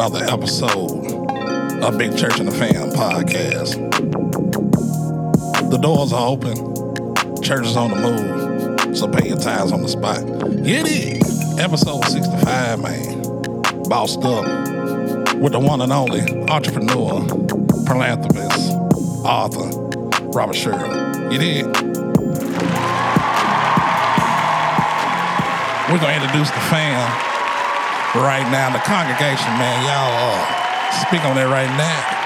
to another episode of Big Church and the Fam podcast. The doors are open, church is on the move, so pay your tithes on the spot. Get it! Episode 65, man. Bossed up with the one and only entrepreneur, philanthropist, author, Robert Sherrill. You did? We're gonna introduce the fam right now. The congregation, man. Y'all uh, speak on that right now.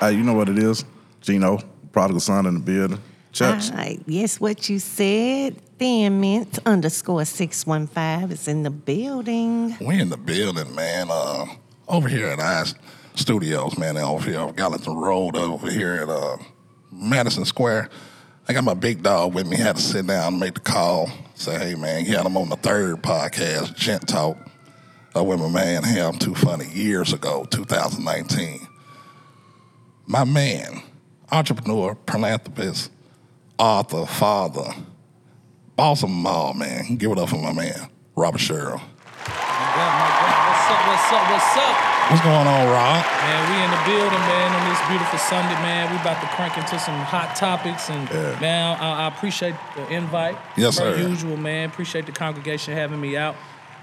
Hey, you know what it is? Gino, prodigal son in the building. Church. All right. Yes, what you said. Thin Mint underscore 615 is in the building. We in the building, man. Uh, over here at our studios, man. Over here on Gallatin Road, over here at uh, Madison Square. I got my big dog with me. Had to sit down and make the call. Say, hey, man, he had him on the third podcast, Gent Talk, uh, with my man Ham Too Funny years ago, 2019. My man, entrepreneur, philanthropist, author, father, them all, man. Give it up for my man, Robert Sherrill. What's up, what's up, what's up? What's going on, Rob? Man, we in the building, man, on this beautiful Sunday, man. We about to crank into some hot topics. And, Yeah. man, I, I appreciate the invite. Yes, Per sir. usual, man. Appreciate the congregation having me out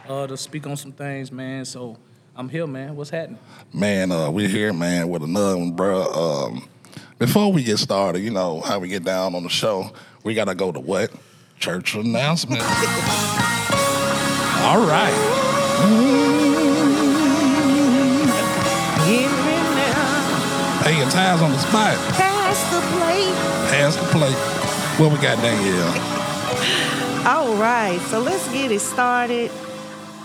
uh, to speak on some things, man. So I'm here, man. What's happening? Man, uh, we're here, man, with another one, bro. Um, before we get started, you know how we get down on the show. We gotta go to what? Church announcement. All right. Get now. Pay your tithes on the spot. Pass the plate. Pass the plate. What we got, Danielle? All right. So let's get it started.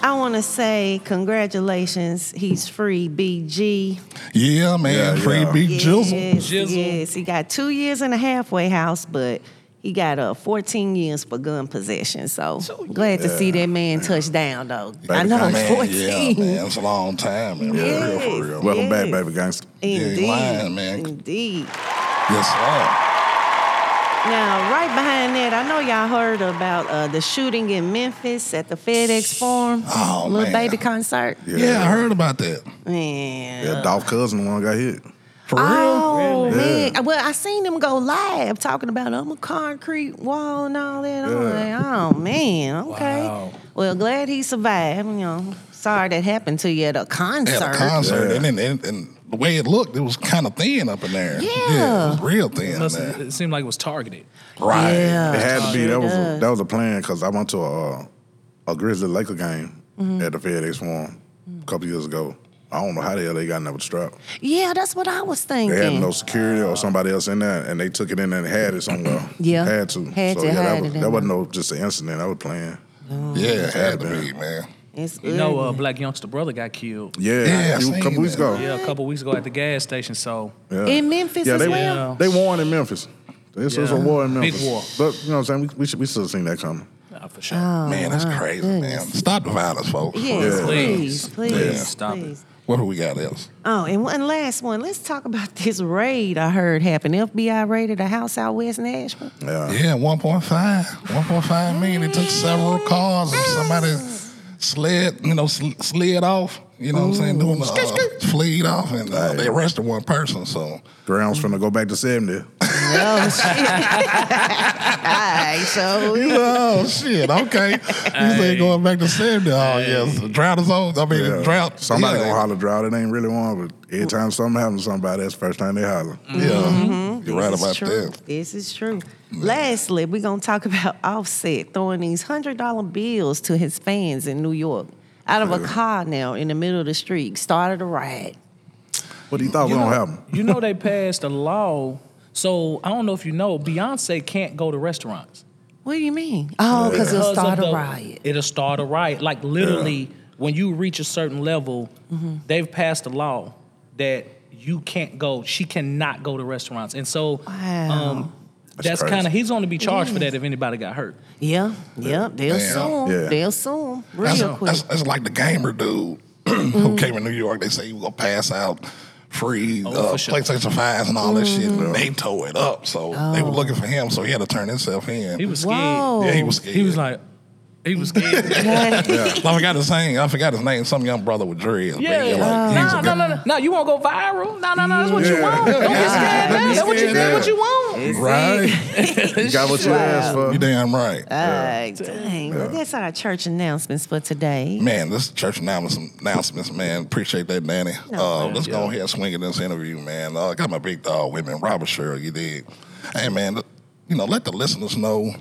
I want to say congratulations. He's free, BG. Yeah, man. Yeah, Free yeah. big jizzle. Yes, Jizzle. yes. He got two years in a halfway house, but he got uh, 14 years for gun possession. So, glad to see that man touch down, though. I know it's Man, 14. yeah, man. It's a long time, man. For real, for Yes. real. Welcome back, Yes. baby gangster. Indeed. You ain't lying, man. Indeed. Yes, sir. Now, right behind that, I know y'all heard about uh, the shooting in Memphis at the FedEx Forum. Oh, Little man. baby concert. Yeah. I heard about that. Man. Yeah, Dolph Cousin, the one got hit. For real? Oh Really? man! Well, I seen them go live talking about I'm a concrete wall and all that. I'm Yeah. like, oh man, okay. Wow. Well, glad he survived. You know, sorry that happened to you at a concert. At a concert, Yeah. and, then and, and the way it looked, it was kind of thin up in there. Yeah. it was real thin. Must, it seemed like it was targeted. Right. Yeah. It had to be. That was a, that was a plan because I went to a, uh, a Grizzly Laker game Mm-hmm. at the FedEx Forum a couple years ago. I don't know how the hell they got in there with the strap. Yeah, that's what I was thinking. They had no security or somebody else in there, and they took it in and had it somewhere. Yeah. had to. Had so to yeah, hide that, was, in that wasn't no just an incident. I was playing. Yeah, it had to Yeah. be, man. It's You know, uh. Black Youngster brother got killed. Yeah, Yeah, I a few- seen couple weeks that. ago. Yeah, a couple weeks ago at the gas station. So Yeah. in Memphis Yeah, as they well. they won in Memphis. This was a war in Memphis. Big Memphis. war. But you know what I'm saying? We, we should we should have seen that coming. nah, for sure. Oh, Man, that's crazy, goodness. man. Stop the violence, folks. Yes, Yeah. please, please, Yeah. Stop it. Please. What do we got else? Oh, and one last one. Let's talk about this raid I heard happened. FBI raided a house out west Nashville. Yeah. Yeah, 1.5. 1.5 million. It took several cars and somebody slid, you know, sl- slid off. You know what I'm saying? Doing the uh, fleed off, and uh, they arrested one person. So Ground's finna go back to 70. Oh shit! All right, so oh shit, okay. You say going back to 70. Oh yes, the drought is on. I mean, Yeah. drought. Somebody yeah. gonna holler drought. It ain't really one, but every time something happens to somebody, that's the first time they holler. Yeah, mm-hmm. Mm-hmm. Mm-hmm. you're right this is about true. that. This is true. Lastly, we're gonna talk about Offset throwing these hundred dollar bills to his fans in New York out of a car now in the middle of the street. Started a riot. What do you thought was gonna happen? you know they passed a law. So I don't know if you know, Beyonce can't go to restaurants. What do you mean? Oh, because it'll Because of start a riot. It'll start a riot. Like literally, when you reach a certain level, Mm-hmm. they've passed a law that you can't go. She cannot go to restaurants, and so Wow. um, That's that's, kind of he's going to be charged for that if anybody got hurt. Yeah, yeah, they'll Damn. sue him. Yeah. They'll sue him That's, real quick. that's, that's like the gamer dude Mm-hmm. who came in New York. They say he was gonna pass out free Oh, uh, for sure. PlayStation 5s and all that shit. Mm-hmm. And they tore it up. So they Oh. were looking for him, so he had to turn himself in. He was scared. Whoa. yeah, he was scared. He was like, He was scared. I forgot his name. I forgot his name. Some young brother with dreads. Yeah, Big, like, he's no, no, no, no, no. You won't go viral. No, no, no. That's what you want. Don't get scared. Don't now. That's what you scared did. What you want. Right. you got what you asked for. You damn right. Uh, dang. Well, that's our church announcements for today. Man, this church announcements, announcements, man. Appreciate that, Danny. Uh, let's go ahead and swing in this interview, man. Uh, I got my big dog with me, Robert Sherrill. You did. Hey, man, you know, let the listeners know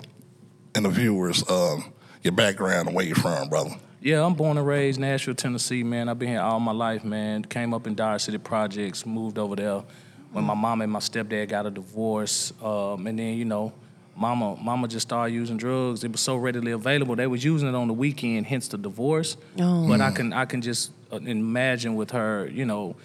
and the viewers uh, your background and where you're from, brother. Yeah, I'm born and raised Nashville, Tennessee, man. I've been here all my life, man. Came up in Dodge City Projects, moved over there when my mom and my stepdad got a divorce. Um, and then, you know, mama mama just started using drugs. It was so readily available. They was using it on the weekend, hence the divorce. Oh. But I can I can just uh, imagine with her, you know,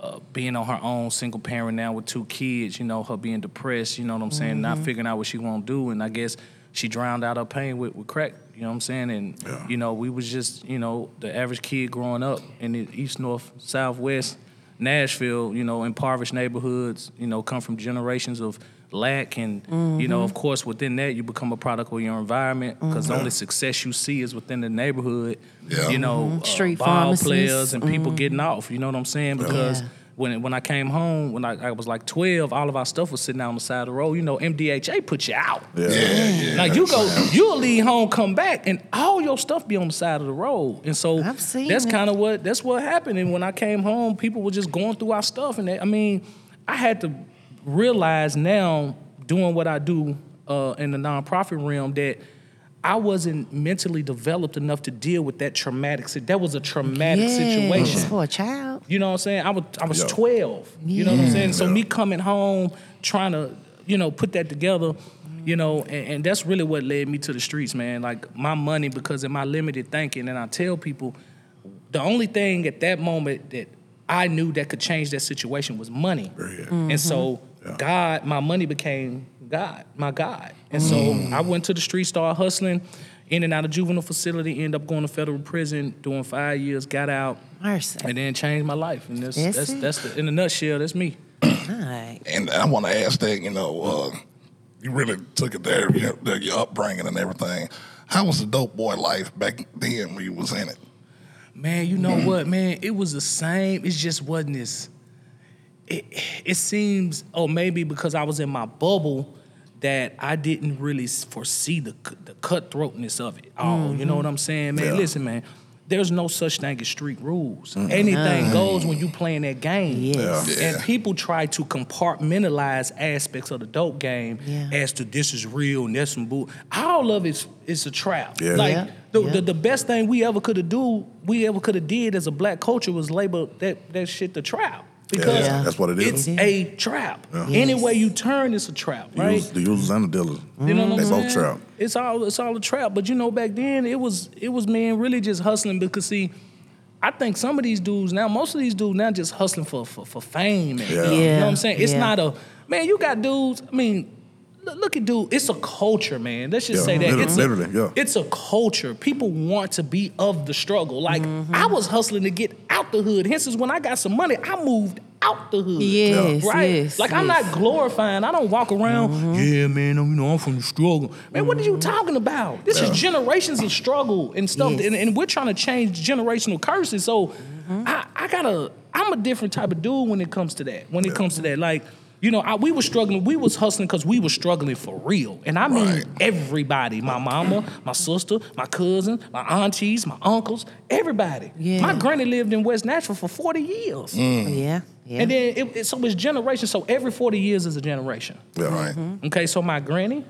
uh, being on her own, single parent now with two kids, you know, her being depressed, you know what I'm saying, not figuring out what she want to do. And I guess she drowned out her pain with, with crack, you know what I'm saying? And, Yeah. you know, we was just, you know, the average kid growing up in the east, north, southwest, Nashville, you know, impoverished neighborhoods, you know, come from generations of lack. And, you know, of mm-hmm. course, within that, you become a product of your environment because the only mm-hmm. success you see is within the neighborhood, Yeah. you know, mm-hmm. uh, Street ball pharmacists. players and people getting off, you know what I'm saying? Because Yeah. When when I came home, when I, I was like 12, all of our stuff was sitting out on the side of the road. You know, MDHA put you out. Yeah. yeah. Like you go, you'll leave home, come back, and all your stuff be on the side of the road. And so that's kind of what that's what happened. And when I came home, people were just going through our stuff. And they, I mean, I had to realize now, doing what I do uh, in the nonprofit realm, that I wasn't mentally developed enough to deal with that traumatic. That was a traumatic Yes, situation. for a child. You know what I'm saying? I was I was Yeah. 12. You know what I'm saying? So Yeah. me coming home trying to, you know, put that together, you know, and, and that's really what led me to the streets, man. Like my money because of my limited thinking and I tell people the only thing at that moment that I knew that could change that situation was money. Period. And so mm-hmm. Yeah. God, my money became God, my God. And so I went to the street, started hustling, in and out of juvenile facility, ended up going to federal prison, doing five years, got out, Mercy. and then changed my life. And that's That's that's that's, the, in a nutshell, that's me. All right. And I want to ask that, you know, uh, you really took it there, your, your upbringing and everything. How was the dope boy life back then when you was in it? Man, you know what, man? It was the same. It just wasn't as. It, it seems, or maybe because I was in my bubble, that I didn't really foresee the the cutthroatness of it all. You know mm-hmm. what I'm saying, man? Yeah. Listen, man. There's no such thing as street rules. Anything goes when you playing that game. Yes. Yeah. And people try to compartmentalize aspects of the dope game Yeah. as to this is real and that's some bull. All of it's it's a trap. Yeah. Like Yeah. the, Yeah. the the best thing we ever could have do, we ever could have did as a black culture was label that that shit the trap. Because Yeah. That's what it is. it's It is. a trap. Yes. Any way you turn, it's a trap, The right? users- The users and the dealers. You know what They I'm both saying? trap. It's all it's all a trap. But you know, back then it was it was man really just hustling because see, I think some of these dudes now, most of these dudes now just hustling for for, for fame. And, Yeah. You know what I'm saying? It's Yeah. not a man. You got dudes. I mean. Look- Look at dude, it's a culture, man. Let's just Yeah, say that literally- it's literally, a, yeah. it's a culture. People want to be of the struggle. Like Mm-hmm. I was hustling to get out the hood. Hence, is when I got some money, I moved out the hood. Yes, right. yes, like I'm. Mm-hmm. not glorifying. I don't walk around. Yeah, man. I'm, you know, I'm from the struggle. Man, what are you talking about? This is generations of struggle and stuff, Yes. and, and we're trying to change generational curses. So I, I gotta. I'm a different type of dude when it comes to that. When it comes to that, like. You know, I, we were struggling. We was hustling because we were struggling for real, and I mean Right. everybody. My mama, my sister, my cousin, my aunties, my uncles, everybody. Yeah. My granny lived in West Nashville for 40 years. Mm. Yeah. Yeah. And then it, it, so it's generation. So every 40 years is a generation. Yeah. Right. Mm-hmm. Okay, so my granny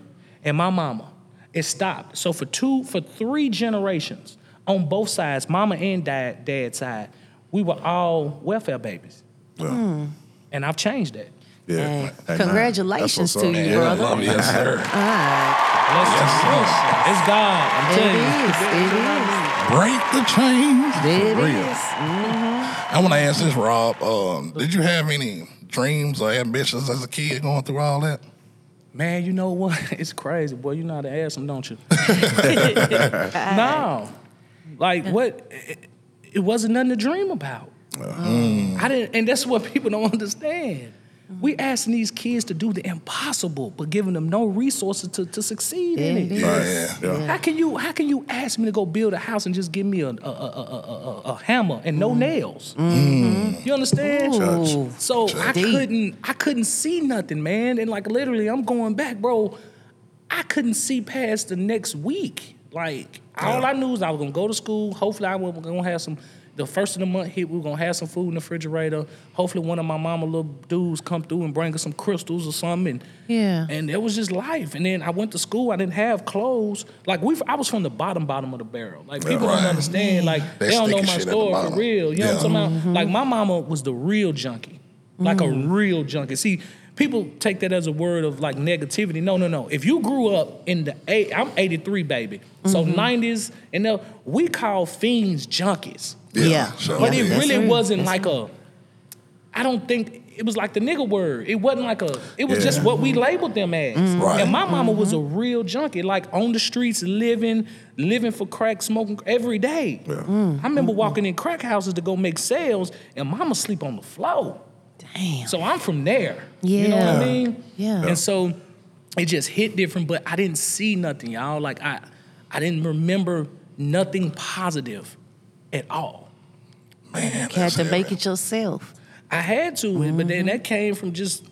and my mama, it stopped. So for two, for three generations on both sides, mama and dad, dad's side, we were all welfare babies. Yeah. Hmm. And I've changed that. Yeah. Hey, Hey, man, that's congratulations to up. you, Yeah, I love you, yes, sir. All right. Listen, it's God. I'm It telling is. you. It Break the chains. is. It real. is. I want to ask this, Rob. Um, did you have any dreams or ambitions as a kid going through all that? Man, you know what? It's crazy, boy. You know how to ask them, don't you? no, like what? It, it wasn't nothing to dream about. I didn't, and that's what people don't understand. We asking these kids to do the impossible, but giving them no resources to, to succeed in it. it is. Right. Yeah. How can you how can you ask me to go build a house and just give me a a, a, a, a, a hammer and no mm. nails? Mm. Mm-hmm. You understand? Ooh. So I Deep. couldn't I couldn't see nothing, man. And like literally, I'm going back, bro. I couldn't see past the next week. Like all I knew was I was gonna go to school. Hopefully, I was gonna have some. The first of the month hit, we are gonna have some food in the refrigerator. Hopefully, one of my mama little dudes come through and bring us some crystals or something. And, Yeah. and it was just life. And then I went to school. I didn't have clothes. Like we, I was from the bottom, bottom of the barrel. Like people Right. don't understand. Like They they, don't know my shit at the story for real. You know what I'm Yeah. talking about? Like my mama was the real junkie, like a mm-hmm. real junkie. See, people take that as a word of like negativity. No, no, no. If you grew up in the eight, I'm 83 baby, so mm-hmm. 90s, and the, we call fiends junkies. Yeah. sure. But it That's really real. wasn't like a. I don't think it was like the nigga word. It wasn't like a. It was Yeah. just what we labeled them as. Mm-hmm. Right. And my mama was a mm-hmm. real junkie, like on the streets, living, living for crack, smoking every day. Yeah. Mm. I remember mm-hmm. walking in crack houses to go make sales, and mama sleep on the floor. Damn. So I'm from there. Yeah. You know what Yeah. I mean? Yeah. And so it just hit different, but I didn't see nothing, y'all. Like I I didn't remember nothing positive at all. Man, You had to make it yourself. I had to, but Mm-hmm. then that came from just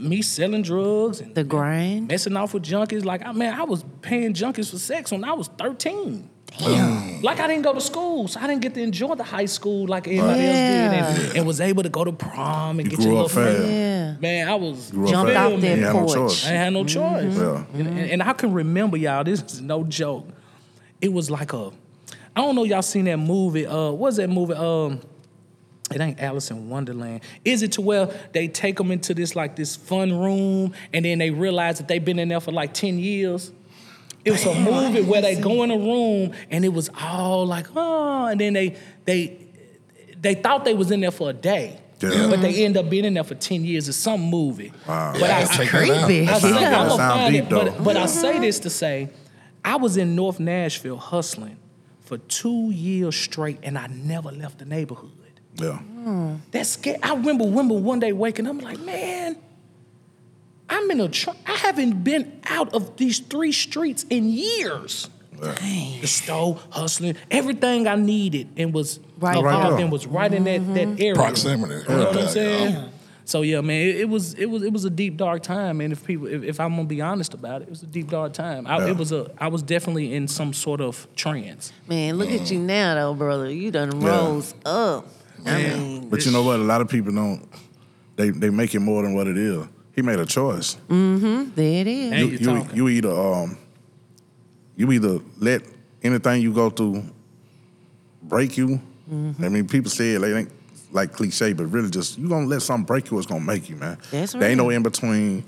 me selling drugs and The grind. messing off with junkies. Like, I man, I was paying junkies for sex when I was 13. Damn. Like I didn't go to school, so I didn't get to enjoy the high school like everybody Yeah. else did, and, and was able to go to prom and You get your grew little friend. Yeah. Man, I was Grew Jumped out feel me? that You had no porch. choice. I ain't had no choice. Yeah. And, and, and I can remember y'all. This is no joke. It was like a, I don't know y'all seen that movie. Uh, what's that movie? Um, it ain't Alice in Wonderland. Is it to where they take them into this like this fun room and then they realize that they've been in there for like ten years? It was a movie where they go in a room and it was all like oh, and then they they they thought they was in there for a day. Yeah. But they end up being in there for 10 years. It's some movie. Wow. But Yeah, I, take that out. Creepy. I say, sound- I'm gonna find deep, it, but, though. but I say this to say, I was in North Nashville hustling for two years straight, and I never left the neighborhood. Yeah. That's scary. I remember, remember one day waking up, like, man, I'm in a truck. I haven't been out of these three streets in years. Dang. The store, hustling, everything I needed, and was Right involved there. in was right in that that area. Proximity. You know what I'm Yeah. Saying? So yeah, man, it, it was it was it was a deep dark time, man. If people, if, if I'm gonna be honest about it, it was a deep dark time. I, Yeah. It was a I was definitely in some sort of trance. Man, look at you now, though, brother. You done Yeah. rose up. I mean, But you know what? A lot of people don't. They they make it more than what it is. He made a choice. there it is. You, you you, you either um you either let anything you go through break you. Mm-hmm. I mean, people say it like, ain't like cliche, but really just you gonna let something break you, it's gonna make you, man. That's There ain't no in between.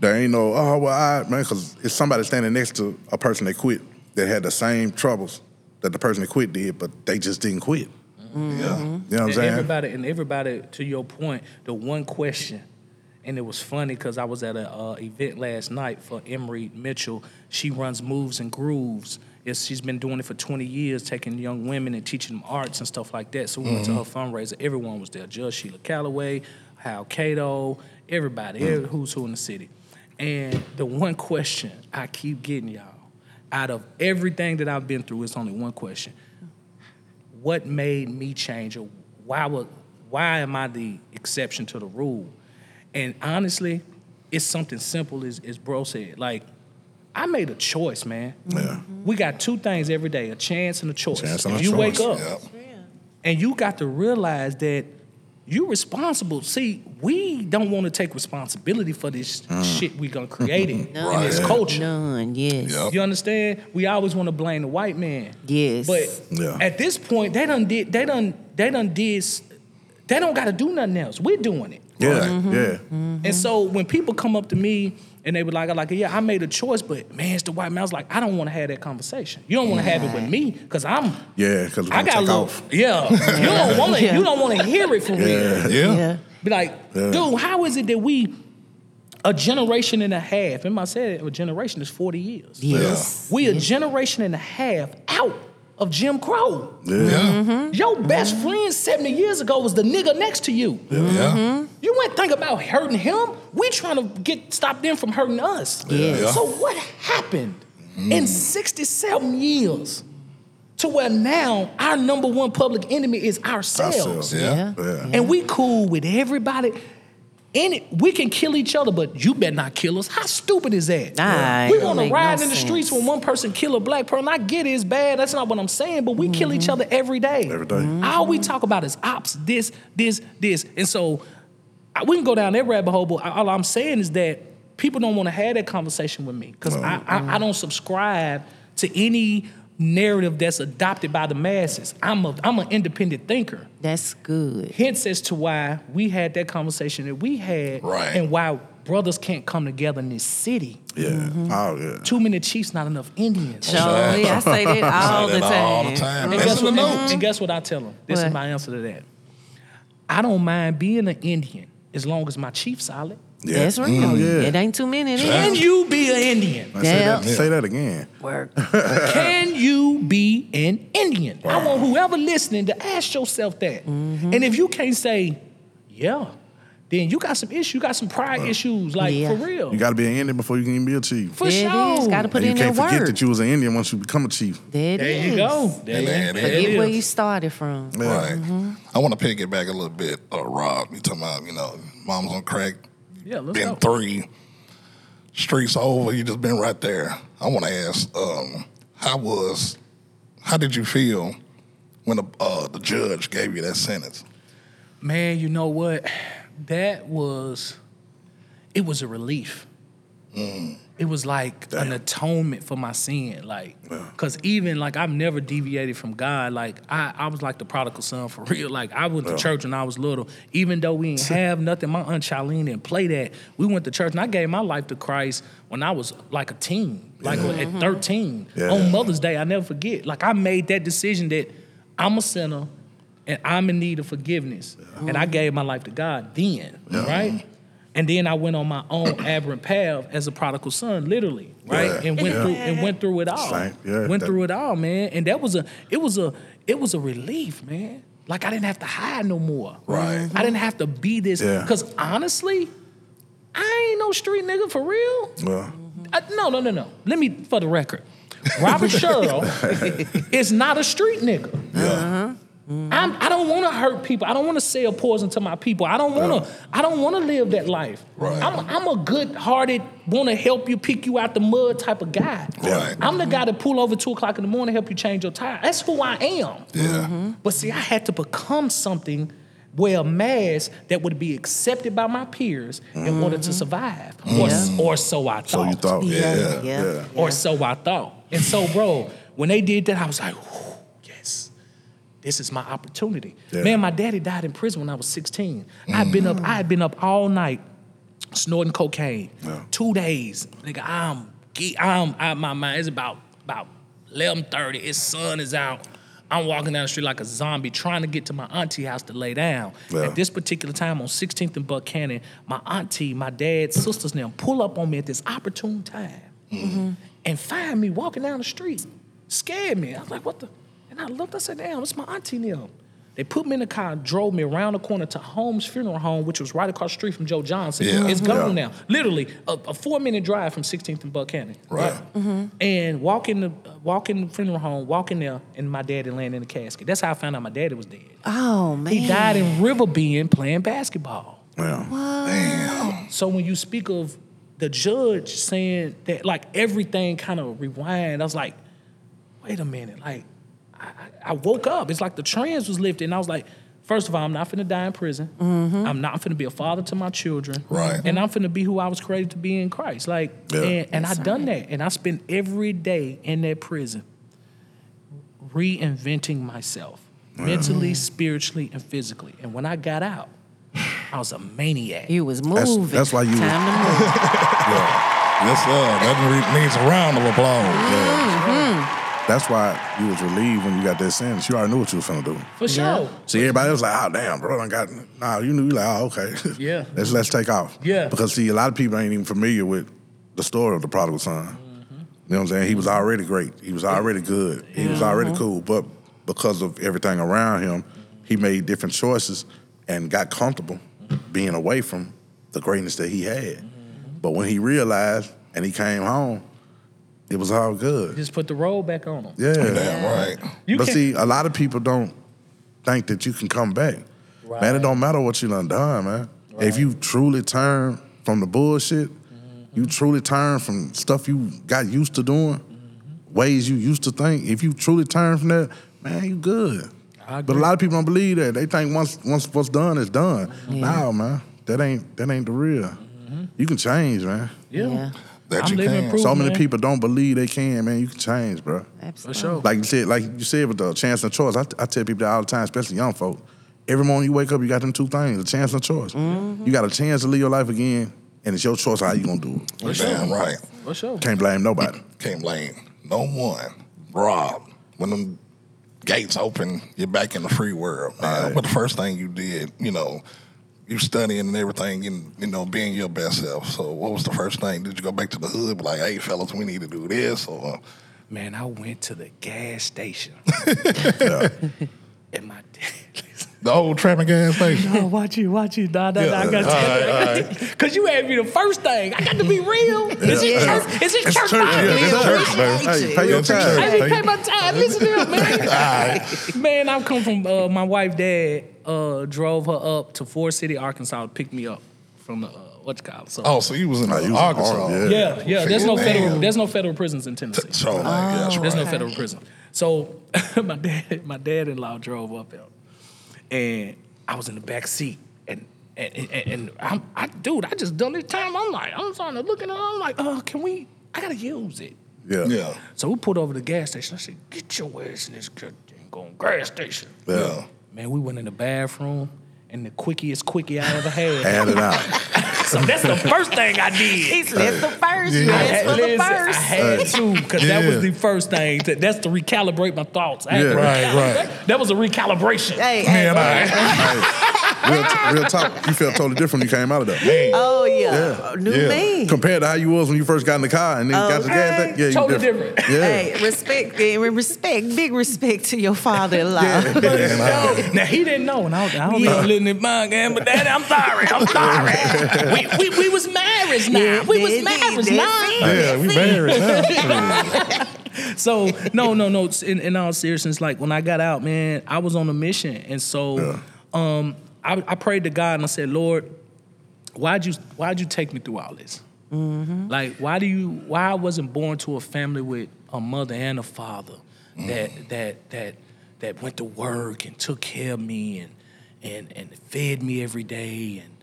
There ain't no oh well, I man, because it's somebody standing next to a person that quit that had the same troubles that the person that quit did, but they just didn't quit. Mm-hmm. Yeah. You know what I'm saying? everybody and everybody to your point, the one question, and it was funny because I was at an uh, event last night for Emery Mitchell. She runs Moves and Grooves. It's, she's been doing it for 20 years, taking young women and teaching them arts and stuff like that. So we went to her fundraiser. Everyone was there. Judge Sheila Calloway, Hal Cato, everybody, every who's who in the city. And the one question I keep getting y'all, out of everything that I've been through, it's only one question what made me change or why would why am I the exception to the rule? And honestly, it's something simple as, as bro said. Like, I made a choice, man. Yeah. We got two things every day, a chance and a choice. Chance and if a you choice, wake up Yep. and you got to realize that you're responsible. See, we don't want to take responsibility for this mm. shit we're gonna create in, in this culture. None, yes. Yep. You understand? We always want to blame the white man. Yes. But Yeah. at this point, they done did they done they done did s- they don't gotta do nothing else. We're doing it. Yeah, Mm-hmm. yeah. And so when people come up to me and they were like, I like, yeah, I made a choice, but man, it's the white man. I was like, I don't want to have that conversation. You don't want to have it with me because I'm Yeah, because I got a take little, off. yeah. You don't want to Yeah. you don't want to hear it for real. Yeah. Yeah. yeah. Be like, Yeah. dude, how is it that we a generation and a half? Remember I said a generation is 40 years. Yes. We a generation and a half out of Jim Crow. Yeah. Yeah. Mm-hmm. Mm-hmm. Your best friend 70 years ago was the nigga next to you. Yeah. Mm-hmm. You ain't think about hurting him. We trying to get stop them from hurting us. Yes. So what happened mm. in 67 years to where now our number one public enemy is ourselves? Ourselves. Yeah. Yeah. And we cool with everybody. And we can kill each other, but you better not kill us. How stupid is that? Nah, we want to make ride no in the sense. streets when one person kill a black person. I get it, it's bad. That's not what I'm saying. But we kill each Mm-hmm. other every day. Every day. All we talk about is ops, this, this, this. And so I, we can go down that rabbit hole, but all I'm saying is that people don't want to have that conversation with me because I, I, I don't subscribe to any narrative that's adopted by the masses. I'm a I'm an independent thinker. That's good. Hence as to why we had that conversation that we had Right. and why brothers can't come together in this city. Yeah. Mm-hmm. Oh yeah. Too many chiefs, not enough Indians. Surely, I say that all Say the that all the time. time. And guess, what, the and, and guess what I tell them? This What? is my answer to that. I don't mind being an Indian as long as my chief's solid. Yeah. That's real. Oh, yeah. It ain't too many. Can There. you be an Indian? Say that, say that again. Work. Can you be an Indian? I want whoever listening to ask yourself that. Mm-hmm. And if you can't say, yeah, then you got some issues. You got some pride issues, like Yeah. for real. You got to be an Indian before you can even be a chief. for There it sure. Got to put and you can't that forget work. that you was an Indian once you become a chief. there it There is. you go. There, And you- there Forget it you started from. Right. Mm-hmm. I want to pick it back a little bit, uh, Rob. You talking about, you know, mom's on crack, Yeah, let's been go. three streets over. You just been right there. I want to ask, um, how was, how did you feel when the, uh, the judge gave you that sentence? Man, you know what? That was, it was a relief. It was like an atonement for my sin, like, cause even like I've never deviated from God. Like I, I was like the prodigal son for real. Like I went to church when I was little, even though we didn't have nothing. My aunt Charlene didn't play that. We went to church, and I gave my life to Christ when I was like a teen, like at 13 Yeah. on Mother's Day. I never forget. Like I made that decision that I'm a sinner and I'm in need of forgiveness. And I gave my life to God then, right? And then I went on my own aberrant path as a prodigal son, literally, right? Yeah. And went Yeah. through and went through it all. Yeah, went that- through it all, man. And that was a it was a it was a relief, man. Like I didn't have to hide no more. Right. I didn't have to be this. Yeah. Cause honestly, I ain't no street nigga for real. Well, I, no, no, no, no. Let me, for the record, Robert Sherrill is not a street nigga. yeah. Mm-hmm. I'm, I don't want to hurt people. I don't want to sell poison to my people. I don't want to. I don't want to live that life. Right. I'm, I'm a good-hearted, want to help you, pick you out the mud type of guy. Right. I'm the guy that pull over two o'clock in the morning, help you change your tire. That's who I am. Yeah. Mm-hmm. But see, I had to become something, wear a mask that would be accepted by my peers in order to mm-hmm. survive, or, s- or so I thought. So you thought, Yeah, yeah, yeah. yeah. Or so I thought. And so, bro, when they did that, I was like, "Whew, yes, this is my opportunity. Yeah. Man, my daddy died in prison when I was 16. I'd been up, mm. I had been up all night snorting cocaine. Yeah. Two days. Nigga, I'm I'm out my mind. It's about about 11:30. His sun is out. I'm walking down the street like a zombie trying to get to my auntie house to lay down. Yeah. At this particular time on 16th and Buchanan, my auntie, my dad's sisters now pull up on me at this opportune time mm-hmm. and find me walking down the street. Scared me. I was like, what the? And I looked, I said, damn, it's my auntie Neil. They put me in the car, drove me around the corner to Holmes Funeral Home, which was right across the street from Joe Johnson. Yeah. It's gone Yeah. now. Literally, a, a four-minute drive from 16th and Buchanan. Right. Mm-hmm. Mm-hmm. And walk in the walk in the funeral home, walk in there, and my daddy laying in the casket. That's how I found out my daddy was dead. Oh man. He died in Riverbend playing basketball. Yeah. So when you speak of the judge saying that, like everything kind of rewind, I was like, wait a minute, like I, I- I woke up. It's like the trans was lifted, and I was like, first of all, I'm not finna die in prison. Mm-hmm. I'm not finna be a father to my children. Right. And I'm finna be who I was created to be in Christ. Like, Yeah. and, and I That's done right. that, and I spent every day in that prison reinventing myself, mentally, mm-hmm. spiritually, and physically. And when I got out, I was a maniac. You was moving. that's why you- Time to move. Yes, sir. That needs a round of applause. Mm-hmm. That's why you was relieved when you got that sentence. You already knew what you was finna do. For sure. See, everybody was like, oh damn, bro, I got nah. You knew, you like, oh okay, Yeah. let's let's take off. Yeah. because see, a lot of people ain't even familiar with the story of the prodigal son. Mm-hmm. You know what I'm saying? He was already great. He was already good. He was already mm-hmm. cool. But because of everything around him, he made different choices and got comfortable being away from the greatness that he had. Mm-hmm. But when he realized and he came home, it was all good. Just put the roll back on them. Yeah. Damn right. You but can- see, a lot of people don't think that you can come back. Right. Man, it don't matter what you done done, man. If you truly turn from the bullshit, mm-hmm. you truly turn from stuff you got used to doing, mm-hmm. ways you used to think. If you truly turn from that, man, you good. I But a lot of people don't believe that. They think once once what's done is done. No, man, that ain't that ain't the real. Mm-hmm. You can change, man. Yeah. Yeah. That I'm you can. proof. so many man. people don't believe they can, man. You can change, bro. Absolutely. For Absolutely. sure. Like you said, like you said with the chance and choice. I, I tell people that all the time, especially young folk. Every morning you wake up, you got them two things: a chance and a choice. Mm-hmm. You got a chance to live your life again, and it's your choice how you gonna do it. For Damn right. For sure. Can't blame nobody. Can't blame no one. Rob, when them gates open, you're back in the free world, man. Right. But the first thing you did, you know, you studying and everything, and you know, being your best self. So, what was the first thing? Did you go back to the hood, like, "Hey, fellas, we need to do this," or Man, I went to the gas station. and my dad. The old trapping gas station? Oh, watch you, watch you. Nah, nah, nah, I got All to Because you had me the first thing. I got to be real. Is it church? Is it It's church? church, Bible? yeah, it's Real church, man. Hey, pay your time. I didn't pay my time. Listen to him, man. man, I come from uh, my wife. Dad uh, drove her up to Forrest City, Arkansas, to pick me up from the uh, what's it called. So, Oh, so you was in Oh, uh, you was in Arkansas? Arkansas, yeah, yeah. There's no Damn. federal. There's no federal prisons in Tennessee. So, like, yeah, that's There's right. no federal prison. So my dad, my dad-in-law drove up there, and I was in the back seat, and and and, and I'm, I, dude, I just done this time. I'm like, I'm trying to look at it. I'm like, oh, can we? I gotta use it. Yeah. Yeah, So we pulled over to the gas station. I said, get your ass in this goddamn going gas station. Yeah. Man, we went in the bathroom, and the quickiest quickie I ever had. Add it out. so that's the first thing I did. He said, That's the first. Yeah. That's had- for the first. I had to, because that was the first thing. To, that's to recalibrate my thoughts. I had to Yeah. Right, right. That was a recalibration. Hey, hey, Man, I, Hey, real, t- real talk. You felt totally different when you came out of there. oh yeah, new Yeah. me. Compared to how you was when you first got in the car and then got the gas. Okay. tank, Yeah, you Totally different. different. Yeah. Hey, respect, respect, big respect to your father-in-law. Yo, now he didn't know, and I, was- I don't know living in my game, but daddy, I'm sorry, I'm sorry. we, we, we was married now. Yeah, we was married now. yeah, we married now. So no, no, no. In, in all seriousness, like when I got out, man, I was on a mission, and so um, I, I prayed to God and I said, Lord, why'd you why'd you take me through all this? Mm-hmm. Like, why do you why I wasn't born to a family with a mother and a father that mm. that that that went to work and took care of me and and and fed me every day and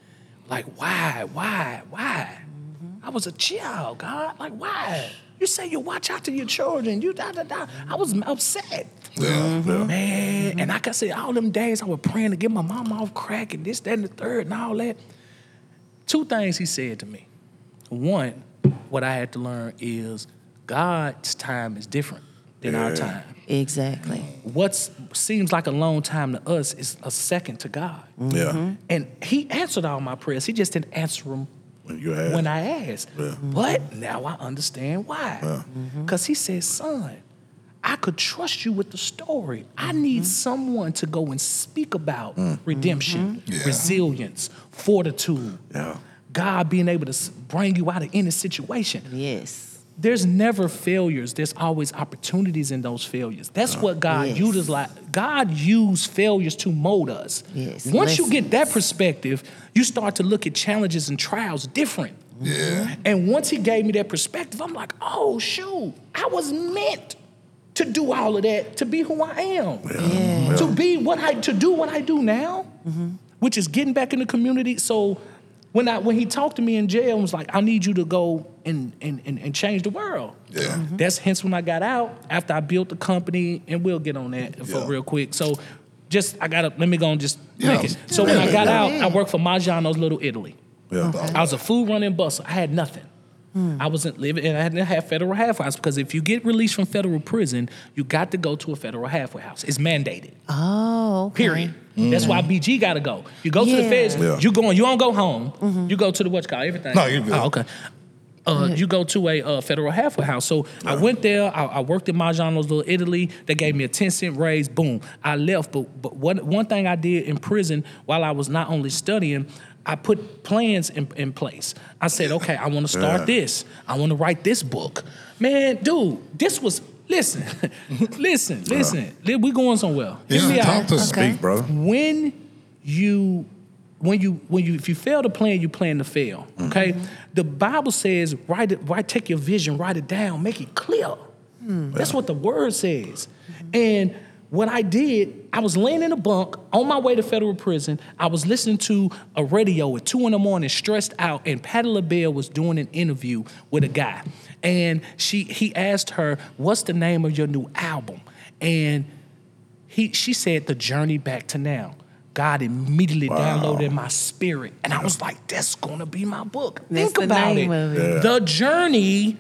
like why why why mm-hmm. I was a child, God. Like, why? You say you watch out to your children. You da da da. I was upset. Mm-hmm. Yeah, Man, and like I said, all them days I was praying to get my mom off crack and this, that, and the third, and all that. Two things he said to me. One, what I had to learn is God's time is different than our time. Exactly. What seems like a long time to us is a second to God. Yeah. Mm-hmm. And he answered all my prayers. He just didn't answer them When you had. when I asked. Yeah. But now I understand why. Because mm-hmm. he said, son, I could trust you with the story. I mm-hmm. need someone to go and speak about mm-hmm. redemption, Yeah. resilience, fortitude. Yeah. God being able to bring you out of any situation. Yes. There's never failures. There's always opportunities in those failures. That's what God Yes. uses. Like God used failures to mold us. Yes, Once you get that perspective, you start to look at challenges and trials different. yeah. And once he gave me that perspective, I'm like, oh shoot, I was meant to do all of that, to be who I am, Yeah. to be what I to do what I do now, mm-hmm. which is getting back in the community. So when I when he talked to me in jail and was like, I need you to go and and and, and change the world. Yeah. Mm-hmm. That's hence when I got out after I built the company, and we'll get on that for Yeah. real quick. So just I gotta let me go and just Yeah. make it. So when I got Yeah. out, I worked for Maggiano's Little Italy. Yeah. I was a food running bus. I had nothing. I wasn't living, and I didn't have federal halfway house because if you get released from federal prison, you got to go to a federal halfway house. It's mandated. Oh, okay. Period. That's why BG got to go. You go to the feds. Yeah. You going. You don't go home. You go to the what's called everything. No, you good. Oh, okay. Uh, you go to a uh, federal halfway house. So I went there. I, I worked in Maggiano's Little Italy. They gave me a ten cent raise. Boom. I left. But but one one thing I did in prison while I was not only studying, I put plans in, in place. I said, okay, I want to start Yeah. this. I want to write this book. Man, dude, this was listen, listen, listen. We going somewhere. Hear Yeah, talk out to us. Speak, brother. when you when you when you if you fail to plan you plan to fail mm-hmm. okay the bible says write it write take your vision write it down make it clear hmm. that's what the word says and what i did i was laying in a bunk on my way to federal prison i was listening to a radio at two in the morning stressed out and Patti LaBelle was doing an interview with a guy and she he asked her what's the name of your new album and he she said the journey back to now. God immediately downloaded my spirit, and I was like, "That's gonna be my book." That's Think about it. it. Yeah. The journey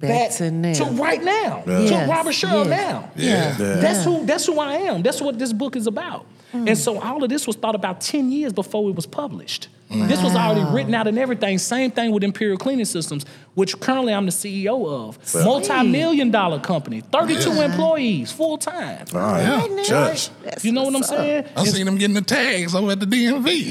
Back back to now. to right now, Yes, to Robert Sherrill yes. now. Yeah. Yeah. That's who. That's who I am. That's what this book is about. Hmm. And so all of this was thought about ten years before it was published. This was already written out and everything. Same thing with Imperial Cleaning Systems, which currently I'm the CEO of. Multi-million dollar company, 32 employees, full time. All right, Yeah. church. That's You know what I'm what's up. saying? I seen them getting the tags over at the DMV.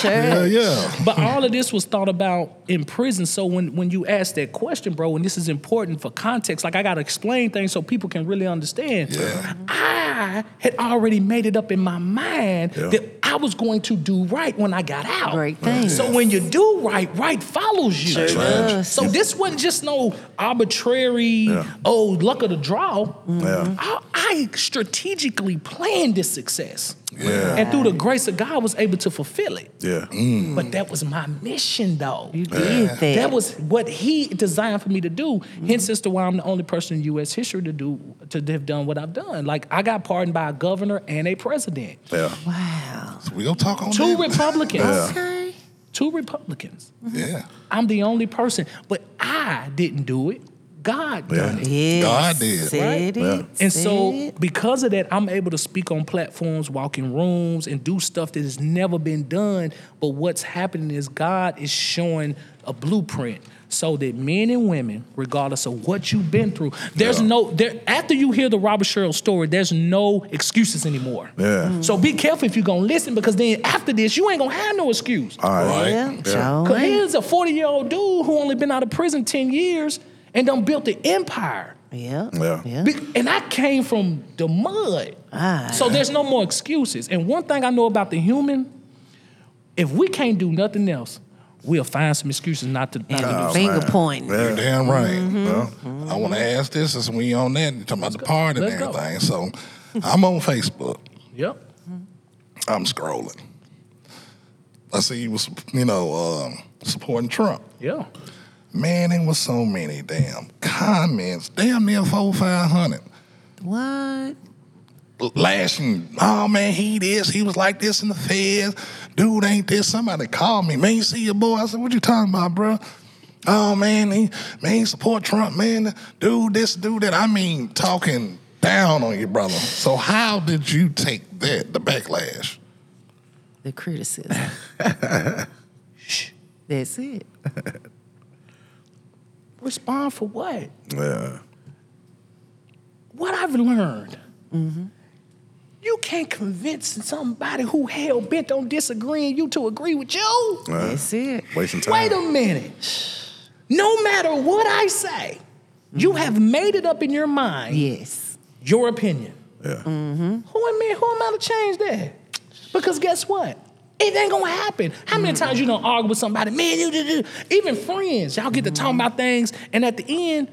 Church. Yeah, yeah. But all of this was thought about in prison. So when, when you ask that question, bro, and this is important for context, like I gotta explain things so people can really understand. Yeah. I had already made it up in my mind Yeah. that I was going to do right when I got out. Great thing. So when you do right, right follows you. does. So this wasn't just no arbitrary, Yeah. oh, luck of the draw. Mm-hmm. Yeah. I, I strategically planned this success. Yeah. And through the grace of God, was able to fulfill it. Yeah. But mm. that was my mission, though. You did that. That was what he designed for me to do. Mm-hmm. Hence, as to why I'm the only person in U.S. history to do to have done what I've done. Like I got pardoned by a governor and a president. Yeah. wow. So we gonna talk on Two that. Republicans. Okay. Two Republicans. Yeah. I'm the only person, but I didn't do it. God Yeah. done it. Yes. God did. Said Yeah. it. And so, it. because of that, I'm able to speak on platforms, walk in rooms, and do stuff that has never been done. But what's happening is God is showing a blueprint so that men and women, regardless of what you've been through, there's Yeah. no there. After you hear the Robert Sherrill story, there's no excuses anymore. Yeah. So be careful if you're gonna listen, because then after this, you ain't gonna have no excuse. All right. Yeah. Yeah. Cause ain't. here's a 40 year old dude who only been out of prison 10 years and done built an empire. Yeah. Yeah. Yeah. Be- And I came from the mud. Ah. So there's no more excuses. And one thing I know about the human, if we can't do nothing else, we'll find some excuses not to. Not to do finger man. pointing. You're damn right. Mm-hmm. Well, I want to ask this since we on that, you talking about the party and Let's go. everything. So I'm on Facebook. Yep. I'm scrolling. I see you was, you know, um, supporting Trump. Yeah. Man, there was so many damn comments, damn near four, five hundred. What? lashing. Oh man, he this, he was like this in the feds. Dude ain't this. Somebody called me. Man, you see your boy? I said, what you talking about, bro? Oh man, he man he support Trump, man. Dude, this, dude that. I mean, talking down on your brother. So how did you take that, the backlash? The criticism. That's it. Respond for what? yeah. What I've learned. Mm-hmm. You can't convince somebody who hell bent on disagreeing you to agree with you. That's it. Wasting time. Wait a minute. No matter what I say, you mm-hmm. have made it up in your mind Yes. your opinion. Yeah. Mm-hmm. Who am I? Who am I to change that? Because guess what? It ain't gonna happen. How many mm-hmm. times you don't argue with somebody? Man, you, you, you. even friends, y'all get to talk about things, and at the end,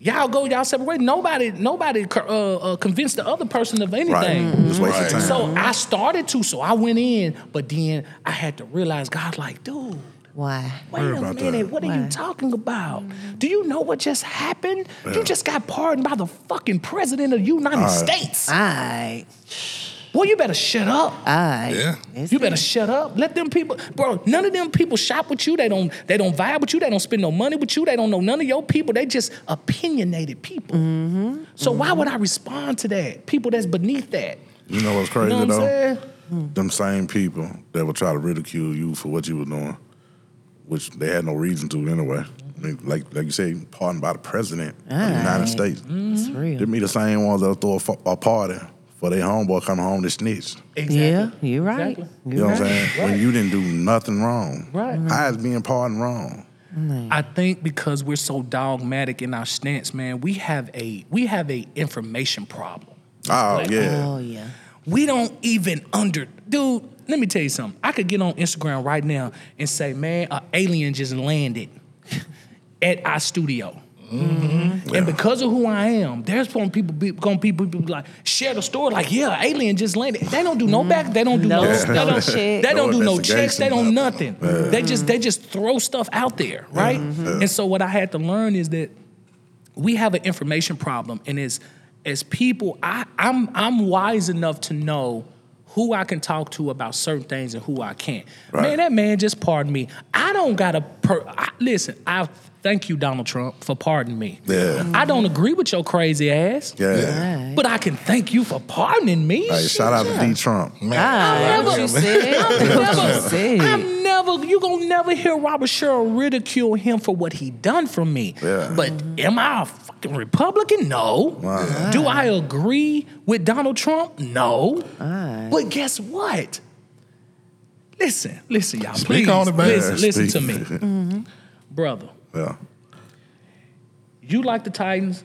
y'all go y'all separate. ways. Nobody, nobody uh, uh, convinced the other person of anything. Right. Just wasting Right. time. So I started to, so I went in, but then I had to realize God, like, dude. Why? Wait Worry a minute, that. what are you talking about? Do you know what just happened? Yeah. You just got pardoned by the fucking president of the United All right. States. All right. Well, you better shut up. All right. Yeah. You better shut up. Let them people, bro. None of them people shop with you. They don't. They don't vibe with you. They don't spend no money with you. They don't know none of your people. They just opinionated people. Mm-hmm. So why would I respond to that? People that's beneath that. You know what's You crazy know what though? saying? Them same people that would try to ridicule you for what you were doing which they had no reason to anyway. I mean, like like you say, pardoned by the president of the United Aye. States. It's real. Them be the same ones that'll throw a, a party for their homeboy coming home to snitch. Yeah, you're right. Exactly. You You're know what I'm right. saying? When you didn't do nothing wrong. Right. How is being pardoned wrong? I think because we're so dogmatic in our stance, man, we have a we have a information problem. Oh, Like, yeah. Oh yeah. We don't even under dude. Let me tell you something. I could get on Instagram right now and say, man, an alien just landed at our studio. Mm-hmm. And because of who I am, there's going to people be going people be like share the story like yeah, alien just landed. They don't do no mm-hmm. back. They don't do no. No They don't, check. they don't No do no checks. They don't nothing. nothing. They just they just throw stuff out there, right? Mm-hmm. And so what I had to learn is that we have an information problem, and as as people, I, I'm I'm wise enough to know who I can talk to about certain things and who I can't. Man, that man just pardon me. I don't gotta per, I, listen. I thank you, Donald Trump, for pardoning me. Yeah. I don't agree with your crazy ass. Yeah. Right. But I can thank you for pardoning me. Hey, shout out to D. Trump. Ah, never- what you said. What you never, said. I'm never, you gonna never hear Robert Sherrill ridicule him for what he done for me. Yeah. But am I a fucking Republican? No. Do I agree with Donald Trump? No. Alright. But guess what? Listen, listen, y'all. Speak please, on it, man. listen, listen to Speak. me, brother. Yeah. You like the Titans.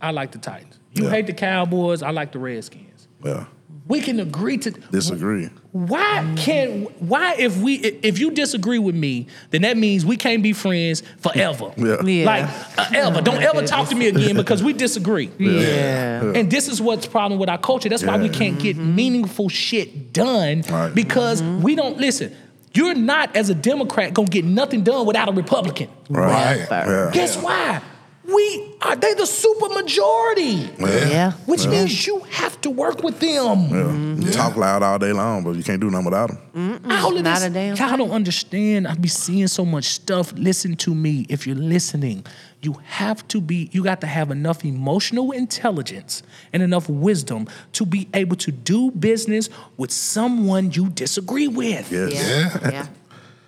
I like the Titans. You Yeah. hate the Cowboys. I like the Redskins. Yeah. We can agree to Disagree. Why can't why if we if you disagree with me, then that means we can't be friends forever. Yeah. Yeah. Like uh, ever. Don't ever talk to me again because we disagree. Yeah. And this is what's the problem with our culture. That's why we can't get meaningful shit done Right. because we don't listen. You're not as a Democrat gonna get nothing done without a Republican. Right. Yeah. Guess why? We are they the super majority. Yeah. Which means you have to work with them. Yeah. You talk loud all day long, but you can't do nothing without them. All of Not this, a damn y'all don't understand. I be seeing so much stuff. Listen to me. If you're listening, you have to be. You got to have enough emotional intelligence and enough wisdom to be able to do business with someone you disagree with. Yes. Yeah. Yeah.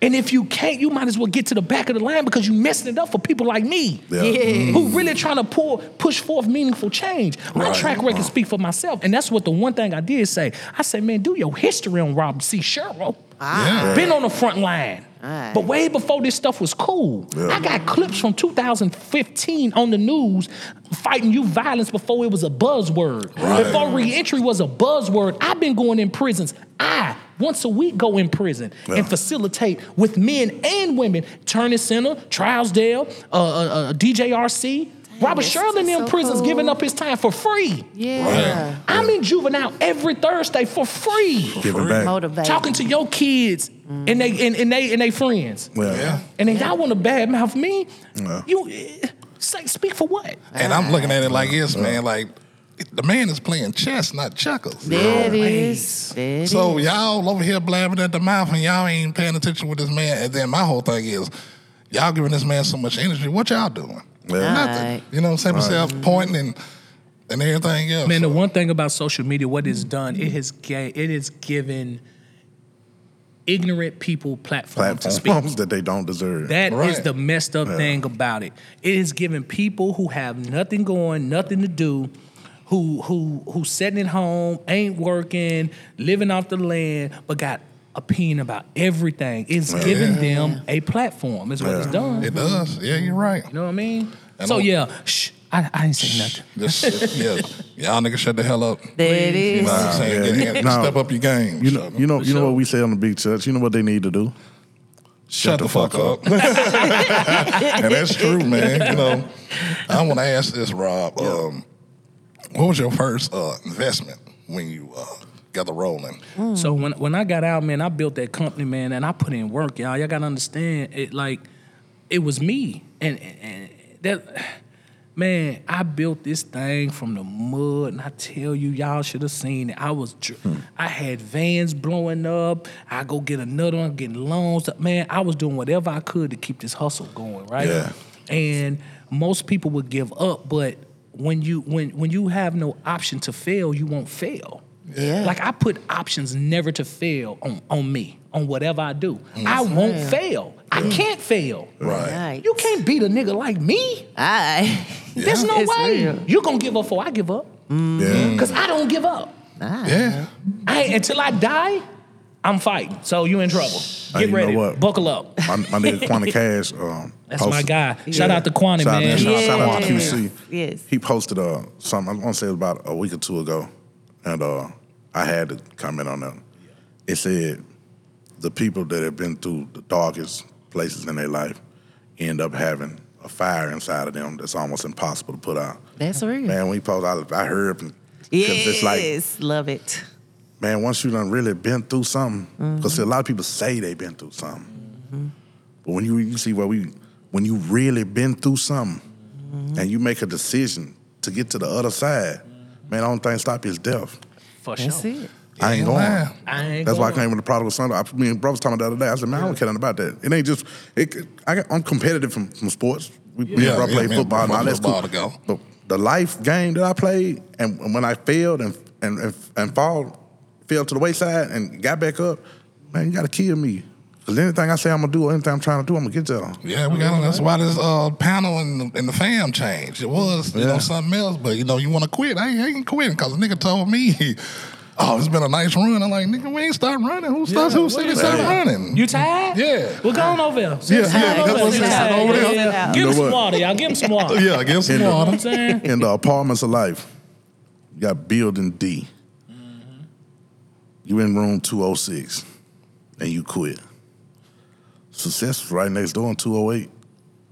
And if you can't, you might as well get to the back of the line because you're messing it up for people like me. Yeah. Who really trying to pull, push forth meaningful change. My Right. track record speak for myself. And that's what the one thing I did say. I said, man, do your history on Robert C. Sherrill. Ah. Yeah. Been on the front line. Alright. But way before this stuff was cool. Yeah. I got clips from 2015 on the news fighting you violence before it was a buzzword. Before reentry was a buzzword. I've been going in prisons. I, once a week, go in prison Yeah. and facilitate with men and women. Turner Center, Trousdale, uh, uh, uh, DJRC. Robert that's- Sherrill in that's them so prisons cool. giving up his time for free. Yeah. I'm in juvenile every Thursday for free. Give it back. Motivate. Talking to your kids and they and, and they and they friends. Yeah. Yeah. And then y'all want to badmouth me? Yeah. You eh, say speak for what? And I'm looking at it like this, man. Like the man is playing chess, not checkers. There it is. There So is. y'all over here blabbing at the mouth, and y'all ain't paying attention with this man. And then my whole thing is, y'all giving this man so much energy. What y'all doing? Yeah. Nothing. Right. You know what I'm saying? Myself mm-hmm. pointing and and everything else. Man, the one thing about social media, what it's done, it has ga- it has given ignorant people platform to speak. Platforms that they don't deserve. That is Right. the messed up thing about it. It is giving people who have nothing going, nothing to do, who who who sitting at home, ain't working, living off the land, but got opinion about everything. It's giving them a platform. Is what it's done. it does. Yeah, you're right. You know what I mean? And so I'm- yeah, shh. I, I ain't say nothing. Just yeah, y'all niggas shut the hell up. There it You know what I'm saying? yeah. Get- No. Step up your game. You know, you know, you know what we say on the big church. You know what they need to do. Shut, the, fuck, up. and that's true, man. You know, I want to ask this, Rob. Um, what was your first uh, investment when you uh, got the rolling? So when when I got out, man, I built that company, man, and I put in work, y'all. Y'all gotta understand it. Like it was me, and, and that man, I built this thing from the mud, and I tell you, y'all should have seen it. I was, I had vans blowing up. I go get another one, getting loans. Man, I was doing whatever I could to keep this hustle going, right? Yeah. And most people would give up, but when you when when you have no option to fail, you won't fail. Yeah. Like I put options never to fail on, on me, on whatever I do. Mm. I won't fail. I mm. can't fail. Right. Right. You can't beat a nigga like me. Aye. There's no It's way. real. You're gonna give up before I give up. Mm. Yeah. Because I don't give up. Yeah. I until I die, I'm fighting. So you in trouble. Hey, Get you know ready. what? Buckle up. My, my nigga Quanti Cash. Um, That's my posted- guy. Shout out to Quanti, Shout out, man. Shout, shout out to Yes. QC. Yes. He posted uh, something, I want to say it was about a week or two ago, and uh, I had to comment on that. It said the people that have been through the darkest places in their life end up having a fire inside of them that's almost impossible to put out. That's real. Man, when he posted, I, I heard, 'cause Yes. it's like, Love it. Man, once you done really been through something, because a lot of people say they've been through something, but when you you see what we, when you really been through something, and you make a decision to get to the other side, man, the only thing stop you is death. For That's sure. it. I ain't Yeah. going. I ain't That's why I came with the prodigal son. I, me and bro was talking about the other day. I said, man, I don't care nothing about that. It ain't just. It, I got, I'm competitive from, from sports. We, me Yeah, and bro yeah, played me football. bro and all that's football cool. together. But the life game that I played, and, and when I failed and and and, and fall, fell to the wayside and got back up, man, you got to kill me. Cause anything I say I'm gonna do, or anything I'm trying to do, I'm gonna get y'all. Yeah, we got. That's why this uh, panel and the, and the fam changed. It was you Yeah. know something else, but you know you want to quit. I ain't, I ain't quitting because a nigga told me, "Oh, it's been a nice run." I'm like, "Nigga, we ain't start running. Who starts? Yeah, who said is it started that? running?" You tired? Yeah. We're going over there. Sit Yeah, yeah, over there. what I'm tight. saying, over there. Yeah, yeah. Give him some water, y'all. Give him some water. yeah, I guess In You know what water. I'm saying? In the apartments of life, you got building D. You in room 206 and you quit. Success is right next door in 208.